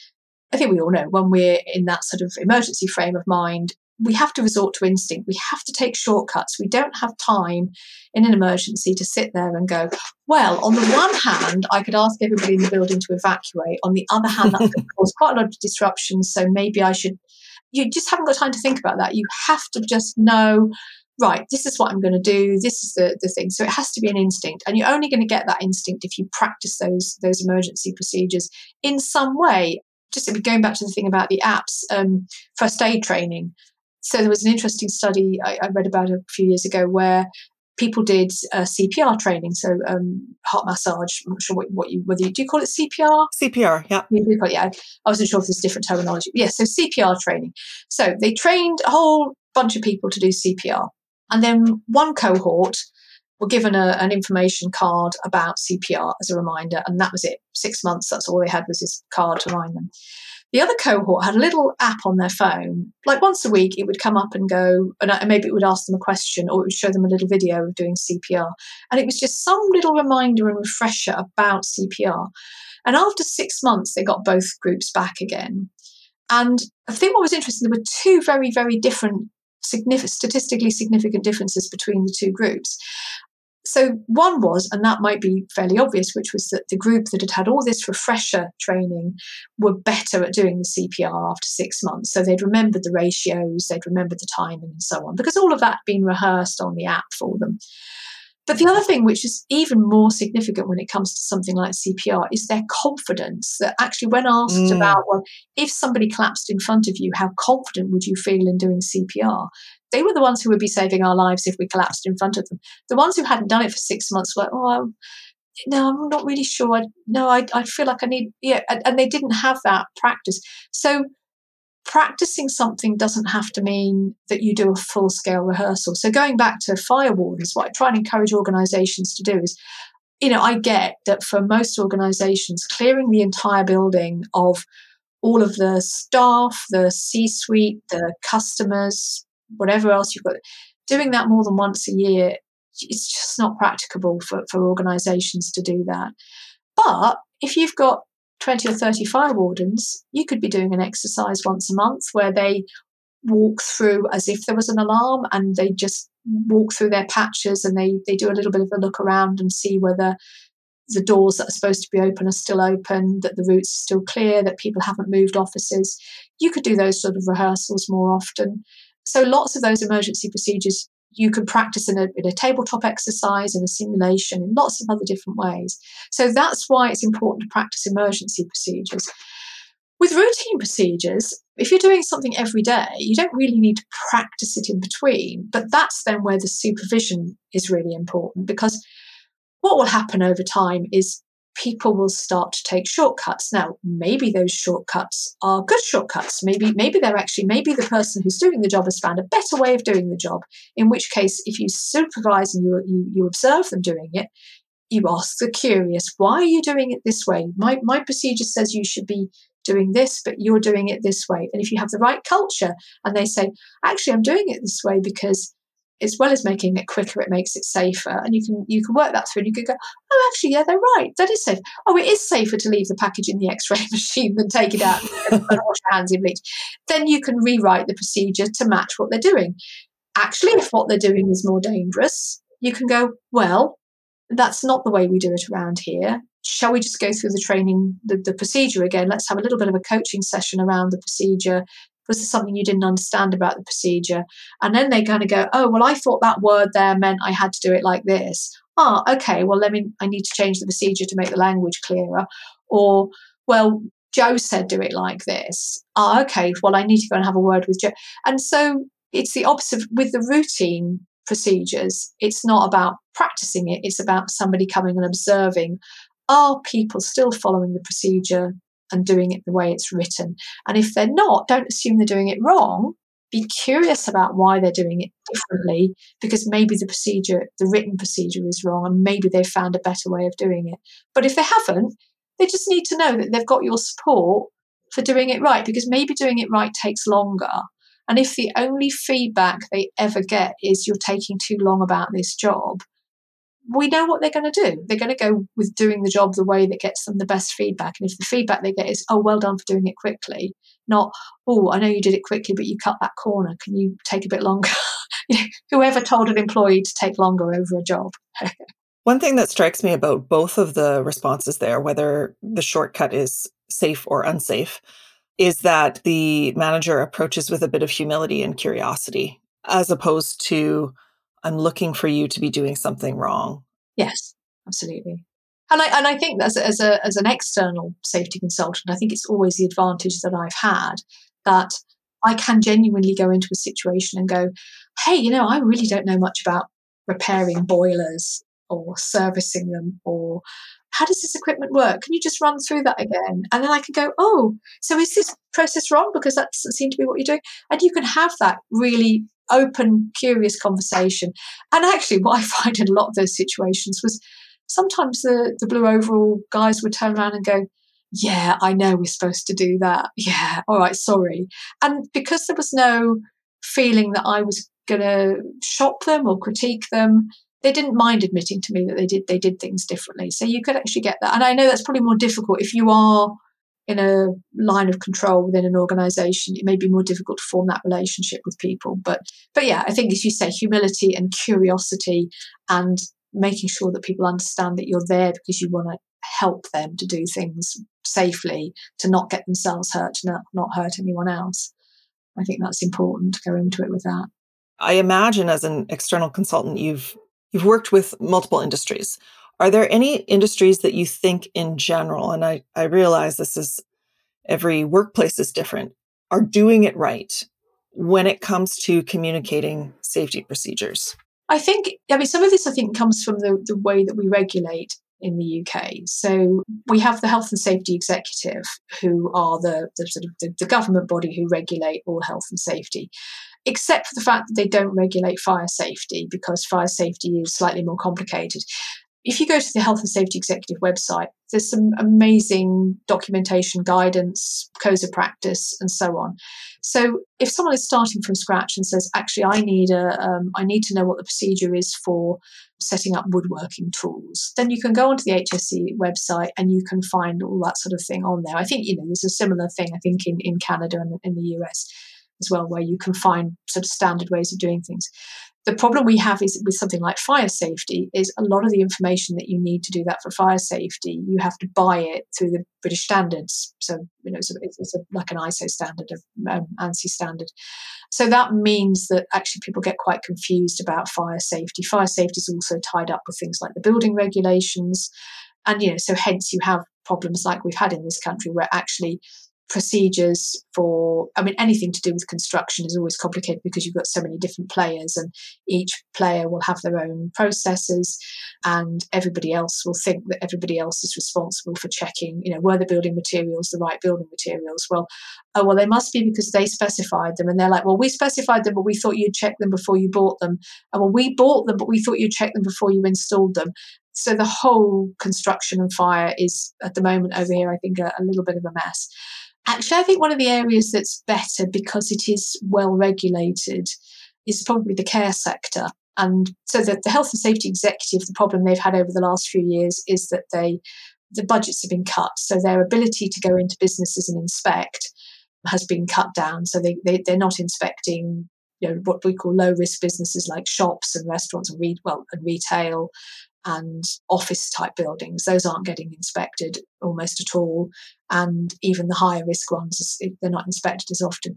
I think we all know when we're in that sort of emergency frame of mind, we have to resort to instinct. We have to take shortcuts. We don't have time in an emergency to sit there and go, well, on the one hand, I could ask everybody in the building to evacuate. On the other hand, that could (laughs) cause quite a lot of disruption. So maybe I should. You just haven't got time to think about that. You have to just know, right, this is what I'm going to do. This is the, the thing. So it has to be an instinct. And you're only going to get that instinct if you practice those, those emergency procedures in some way. Just going back to the thing about the apps, um, first aid training so there was an interesting study I, I read about a few years ago where people did uh, CPR training, so um, heart massage. I'm not sure what, what you whether you do you call it CPR. CPR, yeah. Yeah, I wasn't sure if there's different terminology. Yes, yeah, so CPR training. So they trained a whole bunch of people to do CPR, and then one cohort were given a, an information card about CPR as a reminder, and that was it. Six months. That's all they had was this card to remind them. The other cohort had a little app on their phone. Like once a week, it would come up and go, and maybe it would ask them a question or it would show them a little video of doing CPR. And it was just some little reminder and refresher about CPR. And after six months, they got both groups back again. And I think what was interesting, there were two very, very different, significant, statistically significant differences between the two groups. So, one was, and that might be fairly obvious, which was that the group that had had all this refresher training were better at doing the CPR after six months. So, they'd remembered the ratios, they'd remembered the timing, and so on, because all of that had been rehearsed on the app for them. But the other thing, which is even more significant when it comes to something like CPR, is their confidence. That actually, when asked mm. about, well, if somebody collapsed in front of you, how confident would you feel in doing CPR? They were the ones who would be saving our lives if we collapsed in front of them. The ones who hadn't done it for six months were, oh, no, I'm not really sure. I, no, I, I feel like I need, yeah, and, and they didn't have that practice. So practicing something doesn't have to mean that you do a full scale rehearsal. So going back to fire wardens, what I try and encourage organizations to do is, you know, I get that for most organizations, clearing the entire building of all of the staff, the C suite, the customers, whatever else you've got, doing that more than once a year, it's just not practicable for, for organizations to do that. But if you've got 20 or 30 fire wardens, you could be doing an exercise once a month where they walk through as if there was an alarm and they just walk through their patches and they, they do a little bit of a look around and see whether the doors that are supposed to be open are still open, that the routes are still clear, that people haven't moved offices. You could do those sort of rehearsals more often. So lots of those emergency procedures you can practice in a, in a tabletop exercise, in a simulation, in lots of other different ways. So that's why it's important to practice emergency procedures. With routine procedures, if you're doing something every day, you don't really need to practice it in between. But that's then where the supervision is really important because what will happen over time is people will start to take shortcuts. Now, maybe those shortcuts are good shortcuts. Maybe, maybe they're actually, maybe the person who's doing the job has found a better way of doing the job. In which case, if you supervise and you, you, you observe them doing it, you ask the curious, why are you doing it this way? My, my procedure says you should be doing this, but you're doing it this way. And if you have the right culture and they say, actually, I'm doing it this way because as well as making it quicker, it makes it safer. And you can you can work that through and you can go, oh, actually, yeah, they're right. That is safe. Oh, it is safer to leave the package in the X-ray (laughs) machine than take it out and wash your hands in bleach. Then you can rewrite the procedure to match what they're doing. Actually, if what they're doing is more dangerous, you can go, well, that's not the way we do it around here. Shall we just go through the training, the, the procedure again? Let's have a little bit of a coaching session around the procedure was there something you didn't understand about the procedure? And then they kind of go, oh, well, I thought that word there meant I had to do it like this. Ah, oh, okay, well, let me, I need to change the procedure to make the language clearer. Or, well, Joe said do it like this. Ah, oh, okay, well, I need to go and have a word with Joe. And so it's the opposite with the routine procedures. It's not about practicing it, it's about somebody coming and observing are people still following the procedure and doing it the way it's written. And if they're not, don't assume they're doing it wrong. Be curious about why they're doing it differently because maybe the procedure, the written procedure is wrong and maybe they've found a better way of doing it. But if they haven't, they just need to know that they've got your support for doing it right because maybe doing it right takes longer. And if the only feedback they ever get is you're taking too long about this job, we know what they're going to do. They're going to go with doing the job the way that gets them the best feedback. And if the feedback they get is, oh, well done for doing it quickly, not, oh, I know you did it quickly, but you cut that corner. Can you take a bit longer? (laughs) whoever told an employee to take longer over a job. (laughs) One thing that strikes me about both of the responses there, whether the shortcut is safe or unsafe, is that the manager approaches with a bit of humility and curiosity, as opposed to I'm looking for you to be doing something wrong. Yes, absolutely. And I and I think as as a as an external safety consultant, I think it's always the advantage that I've had that I can genuinely go into a situation and go, hey, you know, I really don't know much about repairing boilers or servicing them or how does this equipment work? Can you just run through that again? And then I can go, oh, so is this process wrong? Because that doesn't seem to be what you're doing. And you can have that really open, curious conversation. And actually, what I (laughs) find in a lot of those situations was sometimes the, the blue overall guys would turn around and go, Yeah, I know we're supposed to do that. Yeah, all right, sorry. And because there was no feeling that I was going to shop them or critique them, they didn't mind admitting to me that they did they did things differently. So you could actually get that. And I know that's probably more difficult if you are in a line of control within an organization, it may be more difficult to form that relationship with people. But but yeah, I think as you say, humility and curiosity and making sure that people understand that you're there because you want to help them to do things safely, to not get themselves hurt, not, not hurt anyone else. I think that's important to go into it with that. I imagine as an external consultant, you've you've worked with multiple industries. Are there any industries that you think in general, and I, I realize this is every workplace is different, are doing it right when it comes to communicating safety procedures? I think, I mean, some of this I think comes from the, the way that we regulate in the UK. So we have the Health and Safety Executive, who are the, the sort of the, the, government body who regulate all health and safety, except for the fact that they don't regulate fire safety because fire safety is slightly more complicated if you go to the Health and Safety Executive website, there's some amazing documentation, guidance, codes of practice, and so on. So if someone is starting from scratch and says, "Actually, I need a, um, I need to know what the procedure is for setting up woodworking tools," then you can go onto the HSE website and you can find all that sort of thing on there. I think you know there's a similar thing. I think in in Canada and in the US as well, where you can find sort of standard ways of doing things. The problem we have is with something like fire safety is a lot of the information that you need to do that for fire safety you have to buy it through the british standards. So you know it's, a, it's a, like an iso standard of um, ansi standard. So that means that actually people get quite confused about fire safety. Fire safety is also tied up with things like the building regulations. And you know so hence you have problems like we've had in this country where actually procedures for i mean anything to do with construction is always complicated because you've got so many different players and each player will have their own processes and everybody else will think that everybody else is responsible for checking you know were the building materials the right building materials? Well oh well they must be because they specified them and they're like well we specified them but we thought you'd check them before you bought them. And well we bought them but we thought you'd check them before you installed them. So the whole construction and fire is at the moment over here i think a, a little bit of a mess Actually, I think one of the areas that's better because it is well regulated is probably the care sector. And so the, the health and safety executive, the problem they've had over the last few years is that they the budgets have been cut. So their ability to go into businesses and inspect has been cut down. So they, they, they're not inspecting you know what we call low risk businesses like shops and restaurants and re- well and retail and office type buildings those aren't getting inspected almost at all. And even the higher risk ones they're not inspected as often.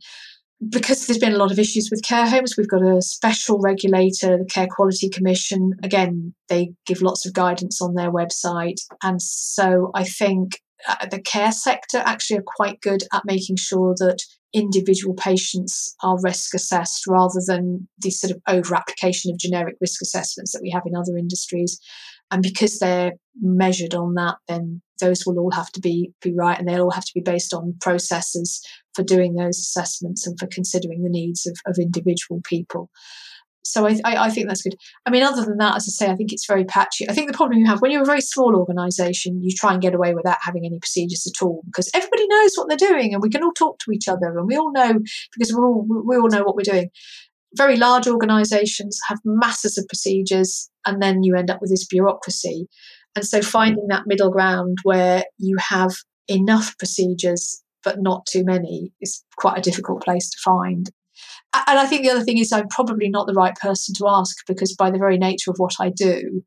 Because there's been a lot of issues with care homes we've got a special regulator the care quality commission. Again they give lots of guidance on their website. And so i think Uh, the care sector actually are quite good at making sure that individual patients are risk assessed rather than the sort of over application of generic risk assessments that we have in other industries. And because they're measured on that, then those will all have to be, be right and they'll all have to be based on processes for doing those assessments and for considering the needs of, of individual people so I, I, I, think that's good. I mean, other than that, as I say, I think it's very patchy. I think the problem you have when you're a very small organisation, you try and get away without having any procedures at all because everybody knows what they're doing, and we can all talk to each other, and we all know because we all we all know what we're doing. Very large organisations have masses of procedures, and then you end up with this bureaucracy. And so, finding that middle ground where you have enough procedures but not too many is quite a difficult place to find and I think the other thing is I'm probably not the right person to ask because by the very nature of what I do,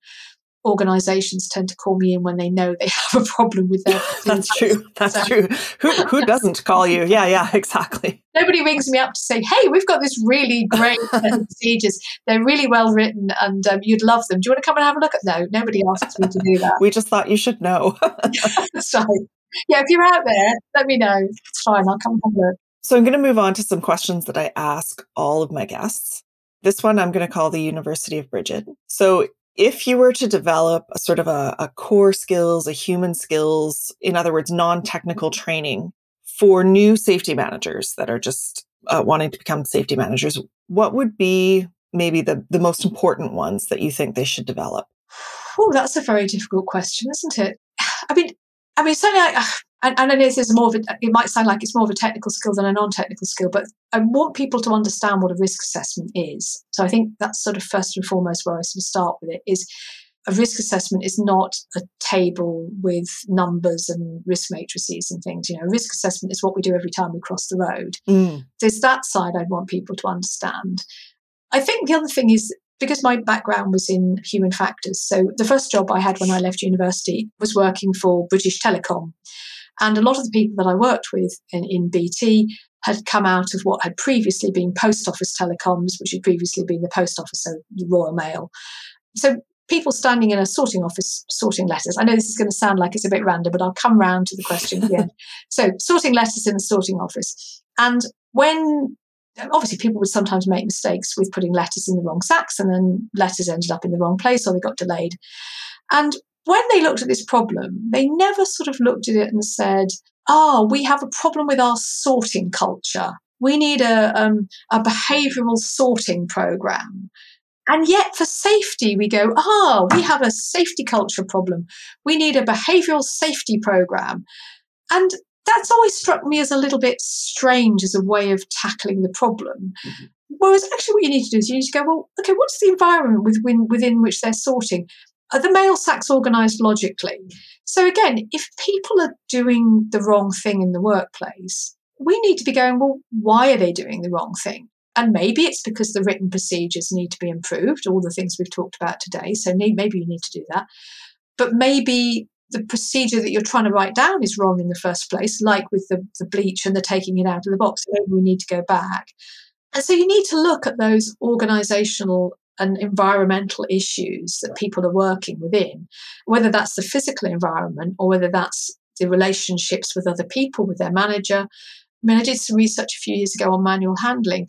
organizations tend to call me in when they know they (laughs) have a problem with their (laughs) that's true. That's so, true. Who, who (laughs) doesn't call you? Yeah yeah exactly. Nobody rings me up to say hey we've got this really great procedures. They're really well written and um, you'd love them. Do you want to come and have a look at no nobody asks me to do that. We just thought you should know. So yeah if you're out there let me know. It's fine. I'll come and have a look so I'm going to move on to some questions that I ask all of my guests. This one I'm going to call the University of Bridget. So if you were to develop a sort of a, a core skills, a human skills, in other words, non-technical training for new safety managers that are just uh, wanting to become safety managers, what would be maybe the, the most important ones that you think they should develop? Oh, that's a very difficult question, isn't it? (sighs) I mean, I mean, certainly, I, and, and it is more of a, it might sound like it's more of a technical skill than a non-technical skill, but I want people to understand what a risk assessment is. So I think that's sort of first and foremost where I sort of start with it is a risk assessment is not a table with numbers and risk matrices and things. You know, a risk assessment is what we do every time we cross the road. Mm. There's that side I'd want people to understand. I think the other thing is because my background was in human factors. So the first job I had when I left university was working for British Telecom. And a lot of the people that I worked with in, in BT had come out of what had previously been post office telecoms, which had previously been the post office, so the Royal Mail. So people standing in a sorting office sorting letters. I know this is going to sound like it's a bit random, but I'll come round to the question again. (laughs) so sorting letters in the sorting office. And when obviously people would sometimes make mistakes with putting letters in the wrong sacks and then letters ended up in the wrong place or they got delayed. And when they looked at this problem, they never sort of looked at it and said, oh, we have a problem with our sorting culture. We need a, um, a behavioral sorting program. And yet, for safety, we go, ah, oh, we have a safety culture problem. We need a behavioral safety program. And that's always struck me as a little bit strange as a way of tackling the problem. Mm-hmm. Whereas actually, what you need to do is you need to go, well, okay, what's the environment within, within which they're sorting? Are the mail sacks organised logically? So again, if people are doing the wrong thing in the workplace, we need to be going, well, why are they doing the wrong thing? And maybe it's because the written procedures need to be improved, all the things we've talked about today. So maybe you need to do that. But maybe the procedure that you're trying to write down is wrong in the first place, like with the, the bleach and the taking it out of the box. Maybe we need to go back. And so you need to look at those organizational and environmental issues that people are working within, whether that's the physical environment or whether that's the relationships with other people, with their manager. I mean, I did some research a few years ago on manual handling,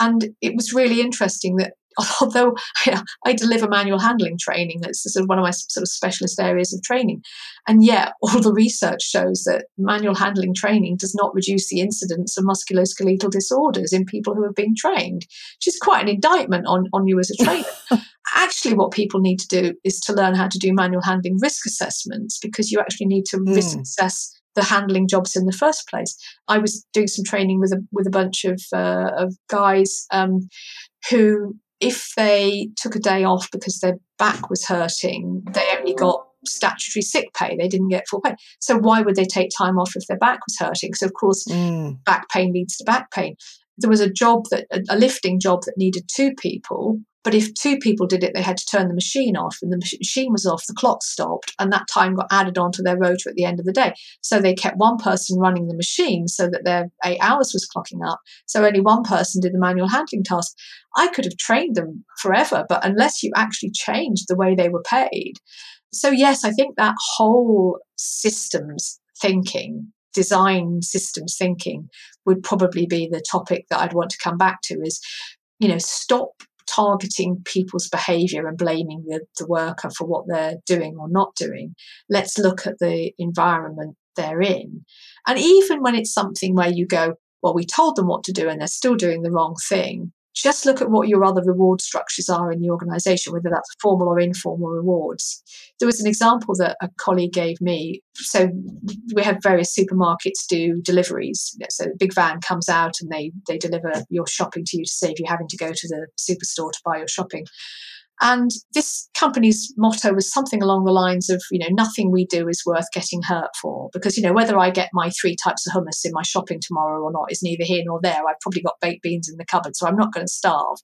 and it was really interesting that (laughs) although I deliver manual handling training, that's sort of one of my sort of specialist areas of training. And yet, (laughs) all the research shows that manual handling training does not reduce the incidence of musculoskeletal disorders in people who have been trained, which is quite an indictment on, on you as a trainer. (laughs) actually, what people need to do is to learn how to do manual handling risk assessments because you actually need to mm. risk assess the handling jobs in the first place. I was doing some training with a with a bunch of uh, of guys um, who, if they took a day off because their back was hurting, they only got statutory sick pay. They didn't get full pay. So why would they take time off if their back was hurting? So of course, mm. back pain leads to back pain. There was a job that a lifting job that needed two people but if two people did it, they had to turn the machine off, and the machine was off, the clock stopped, and that time got added onto their rota at the end of the day. So they kept one person running the machine so that their eight hours was clocking up. So only one person did the manual handling task. I could have trained them forever, but unless you actually changed the way they were paid. So, yes, I think that whole systems thinking design systems thinking would probably be the topic that I'd want to come back to is you know stop targeting people's behavior and blaming the, the worker for what they're doing or not doing. Let's look at the environment they're in. And even when it's something where you go, well, we told them what to do and they're still doing the wrong thing, just look at what your other reward structures are in the organization, whether that's formal or informal rewards. There was an example that a colleague gave me. So we have various supermarkets do deliveries. So a big van comes out and they they deliver your shopping to you to save you having to go to the superstore to buy your shopping. And this company's motto was something along the lines of, you know, nothing we do is worth getting hurt for. Because, you know, whether I get my three types of hummus in my shopping tomorrow or not is neither here nor there. I've probably got baked beans in the cupboard, so I'm not going to starve.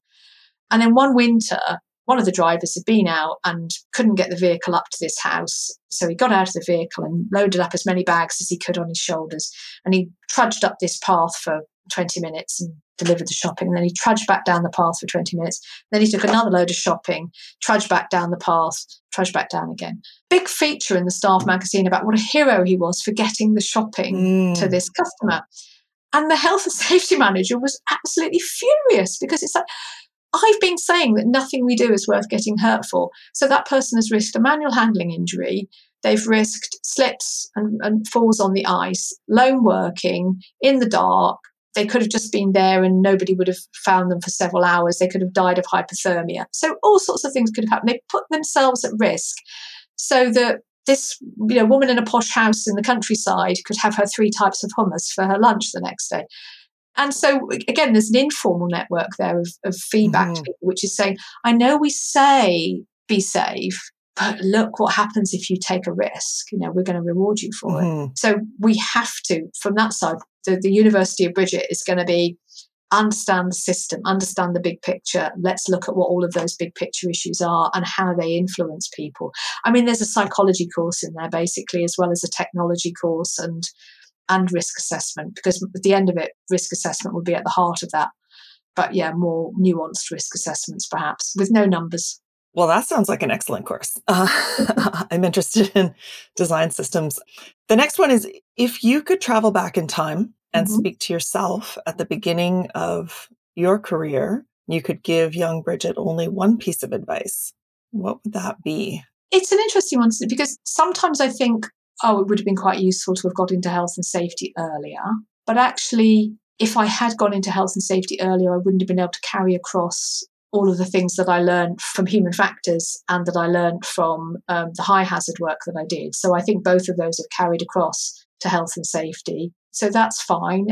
And then one winter, one of the drivers had been out and couldn't get the vehicle up to this house. So he got out of the vehicle and loaded up as many bags as he could on his shoulders. And he trudged up this path for 20 minutes and delivered the shopping. And then he trudged back down the path for 20 minutes. Then he took another load of shopping, trudged back down the path, trudged back down again. Big feature in the staff magazine about what a hero he was for getting the shopping mm. to this customer. And the health and (laughs) safety manager was absolutely furious because it's like, I've been saying that nothing we do is worth getting hurt for. So that person has risked a manual handling injury. They've risked slips and, and falls on the ice, lone working, in the dark, they could have just been there and nobody would have found them for several hours. They could have died of hypothermia. So all sorts of things could have happened. They put themselves at risk so that this you know woman in a posh house in the countryside could have her three types of hummus for her lunch the next day. And so again, there's an informal network there of, of feedback mm-hmm. people, which is saying, I know we say be safe, but look what happens if you take a risk. You know, we're going to reward you for mm-hmm. it. So we have to, from that side, the, the University of Bridget is going to be understand the system, understand the big picture. Let's look at what all of those big picture issues are and how they influence people. I mean, there's a psychology course in there basically, as well as a technology course and and risk assessment, because at the end of it, risk assessment will be at the heart of that. But yeah, more nuanced risk assessments perhaps with no numbers. Well, that sounds like an excellent course. (laughs) Uh, I'm interested in design systems. The next one is if you could travel back in time and mm-hmm. speak to yourself at the beginning of your career, you could give young Bridget only one piece of advice. What would that be? It's an interesting one because sometimes I think, oh, it would have been quite useful to have got into health and safety earlier. But actually, if I had gone into health and safety earlier, I wouldn't have been able to carry across all of the things that I learned from human factors and that I learned from um, the high hazard work that I did. So I think both of those have carried across to health and safety. So that's fine.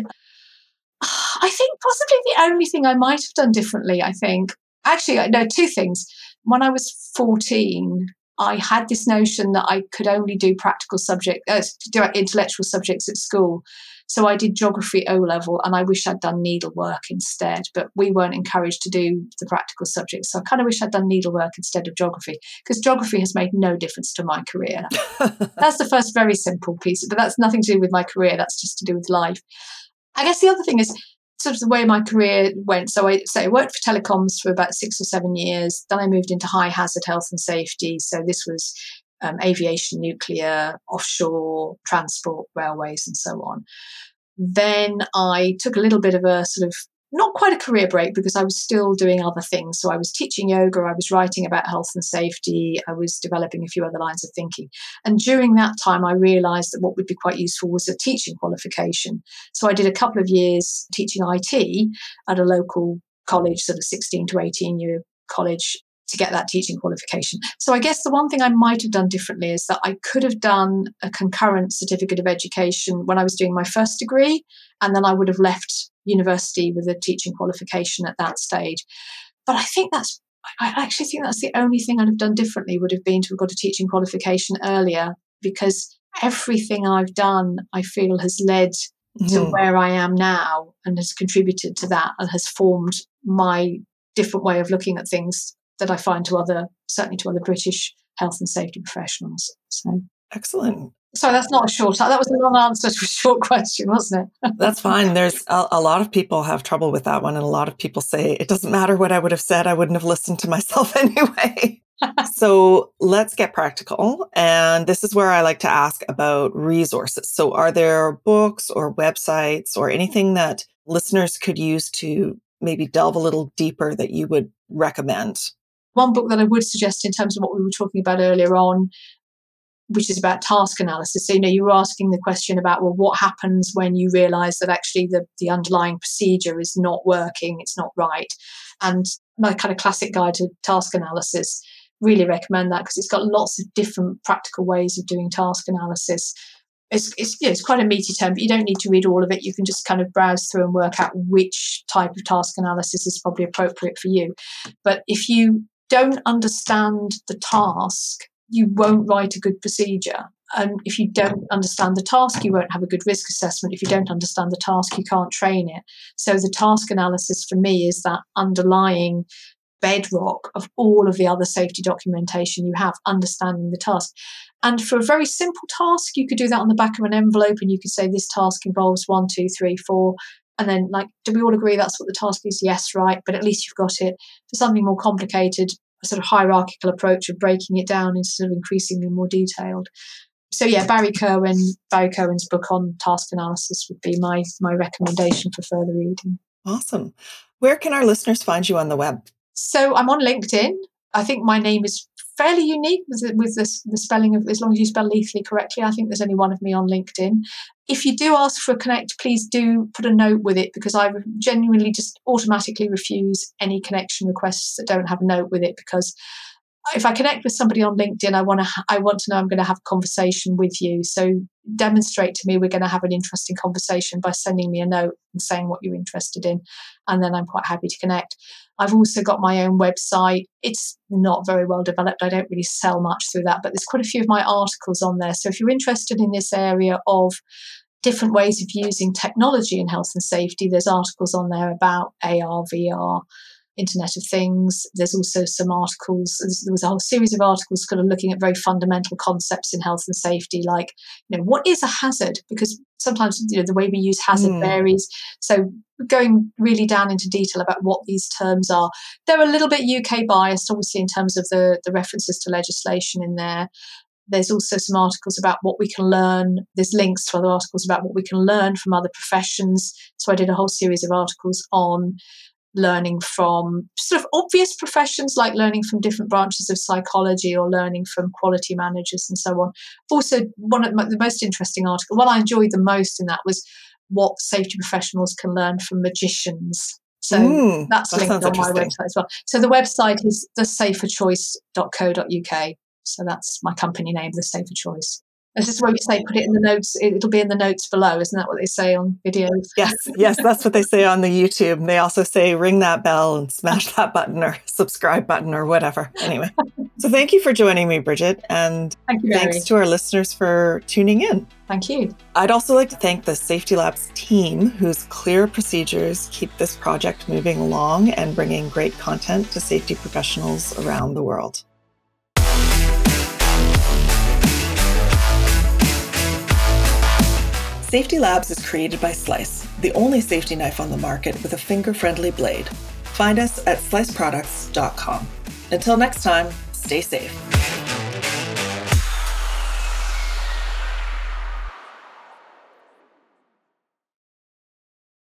I think possibly the only thing I might have done differently, I think, actually, no, two things. When I was 14, I had this notion that I could only do practical subject, uh, do intellectual subjects at school. So I did geography O level and I wish I'd done needlework instead, but we weren't encouraged to do the practical subjects. So I kind of wish I'd done needlework instead of geography because geography has made no difference to my career. (laughs) that's the first very simple piece, but that's nothing to do with my career. That's just to do with life. I guess the other thing is sort of the way my career went. So I so I worked for telecoms for about six or seven years. Then I moved into high hazard health and safety. So this was um, aviation, nuclear, offshore, transport, railways, and so on. Then I took a little bit of a sort of not quite a career break because I was still doing other things. So I was teaching yoga, I was writing about health and safety, I was developing a few other lines of thinking. And during that time, I realized that what would be quite useful was a teaching qualification. So I did a couple of years teaching IT at a local college, sort of 16 to 18 year college to get that teaching qualification. So I guess the one thing I might have done differently is that I could have done a concurrent certificate of education when I was doing my first degree, and then I would have left university with a teaching qualification at that stage. But I think that's I actually think that's the only thing I'd have done differently would have been to have got a teaching qualification earlier because everything I've done I feel has led mm-hmm. to where I am now and has contributed to that and has formed my different way of looking at things that I find to other, certainly to other British health and safety professionals. So excellent. So that's not a short. That was a long answer to a short question, wasn't it? (laughs) that's fine. There's a, a, lot of people have trouble with that one, and a lot of people say it doesn't matter what I would have said. I wouldn't have listened to myself (laughs) anyway. (laughs) so let's get practical, and this is where I like to ask about resources. So, are there books or websites or anything that listeners could use to maybe delve a little deeper that you would recommend? One book that I would suggest in terms of what we were talking about earlier on, which is about task analysis. So, you know, you were asking the question about, well, what happens when you realize that actually the, the underlying procedure is not working, it's not right. And my kind of classic guide to task analysis really recommend that because it's got lots of different practical ways of doing task analysis it's it's, it's quite a meaty term, but you don't need to read all of it. You can just kind of browse through and work out which type of task analysis is probably appropriate for you. But if you don't understand the task, you won't write a good procedure. And if you don't understand the task, you won't have a good risk assessment. If you don't understand the task, you can't train it. So the task analysis for me is that underlying bedrock of all of the other safety documentation you have, understanding the task. And for a very simple task, you could do that on the back of an envelope and you could say, This task involves one, two, three, four. And then, like, do we all agree that's what the task is? Yes, right. But at least you've got it. For something more complicated, a sort of hierarchical approach of breaking it down into sort of increasingly more detailed. So yeah, Barry Kirwan, Barry Kirwan's book on task analysis would be my my recommendation for further reading. Awesome. Where can our listeners find you on the web? So I'm on LinkedIn. I think my name is fairly unique with, the, with the, the spelling of as long as you spell Leathley correctly. I think there's only one of me on LinkedIn. If you do ask for a connect, please do put a note with it because I genuinely just automatically refuse any connection requests that don't have a note with it because if I connect with somebody on LinkedIn, I want to I want to know I'm going to have a conversation with you. So demonstrate to me we're going to have an interesting conversation by sending me a note and saying what you're interested in, and then I'm quite happy to connect. I've also got my own website. It's not very well developed. I don't really sell much through that, but there's quite a few of my articles on there. So if you're interested in this area of different ways of using technology in health and safety, there's articles on there about AR, VR, Internet of Things. There's also some articles, there was a whole series of articles kind of looking at very fundamental concepts in health and safety, like, you know, what is a hazard? Because sometimes, you know, the way we use hazard mm. varies. So going really down into detail about what these terms are. They're a little bit UK biased, obviously, in terms of the, the references to legislation in there. There's also some articles about what we can learn. There's links to other articles about what we can learn from other professions. So I did a whole series of articles on learning from sort of obvious professions like learning from different branches of psychology or learning from quality managers and so on. Also, one of the most interesting article, what I enjoyed the most in that was what safety professionals can learn from magicians. So mm, that's that linked on my website as well. So the website is thesaferchoice.co.uk. So that's my company name, The Safer Choice. This is where we say put it in the notes. It'll be in the notes below, isn't that what they say on videos? Yes, yes, that's what they say on the YouTube. They also say ring that bell and smash that button or (laughs) subscribe button or whatever. Anyway, (laughs) so thank you for joining me, Bridget, and thank you, thanks to our listeners for tuning in. Thank you. I'd also like to thank the Safety Labs team, whose clear procedures keep this project moving along and bringing great content to safety professionals around the world. Safety Labs is created by Slice, the only safety knife on the market with a finger friendly blade. Find us at sliceproducts.com. Until next time, stay safe.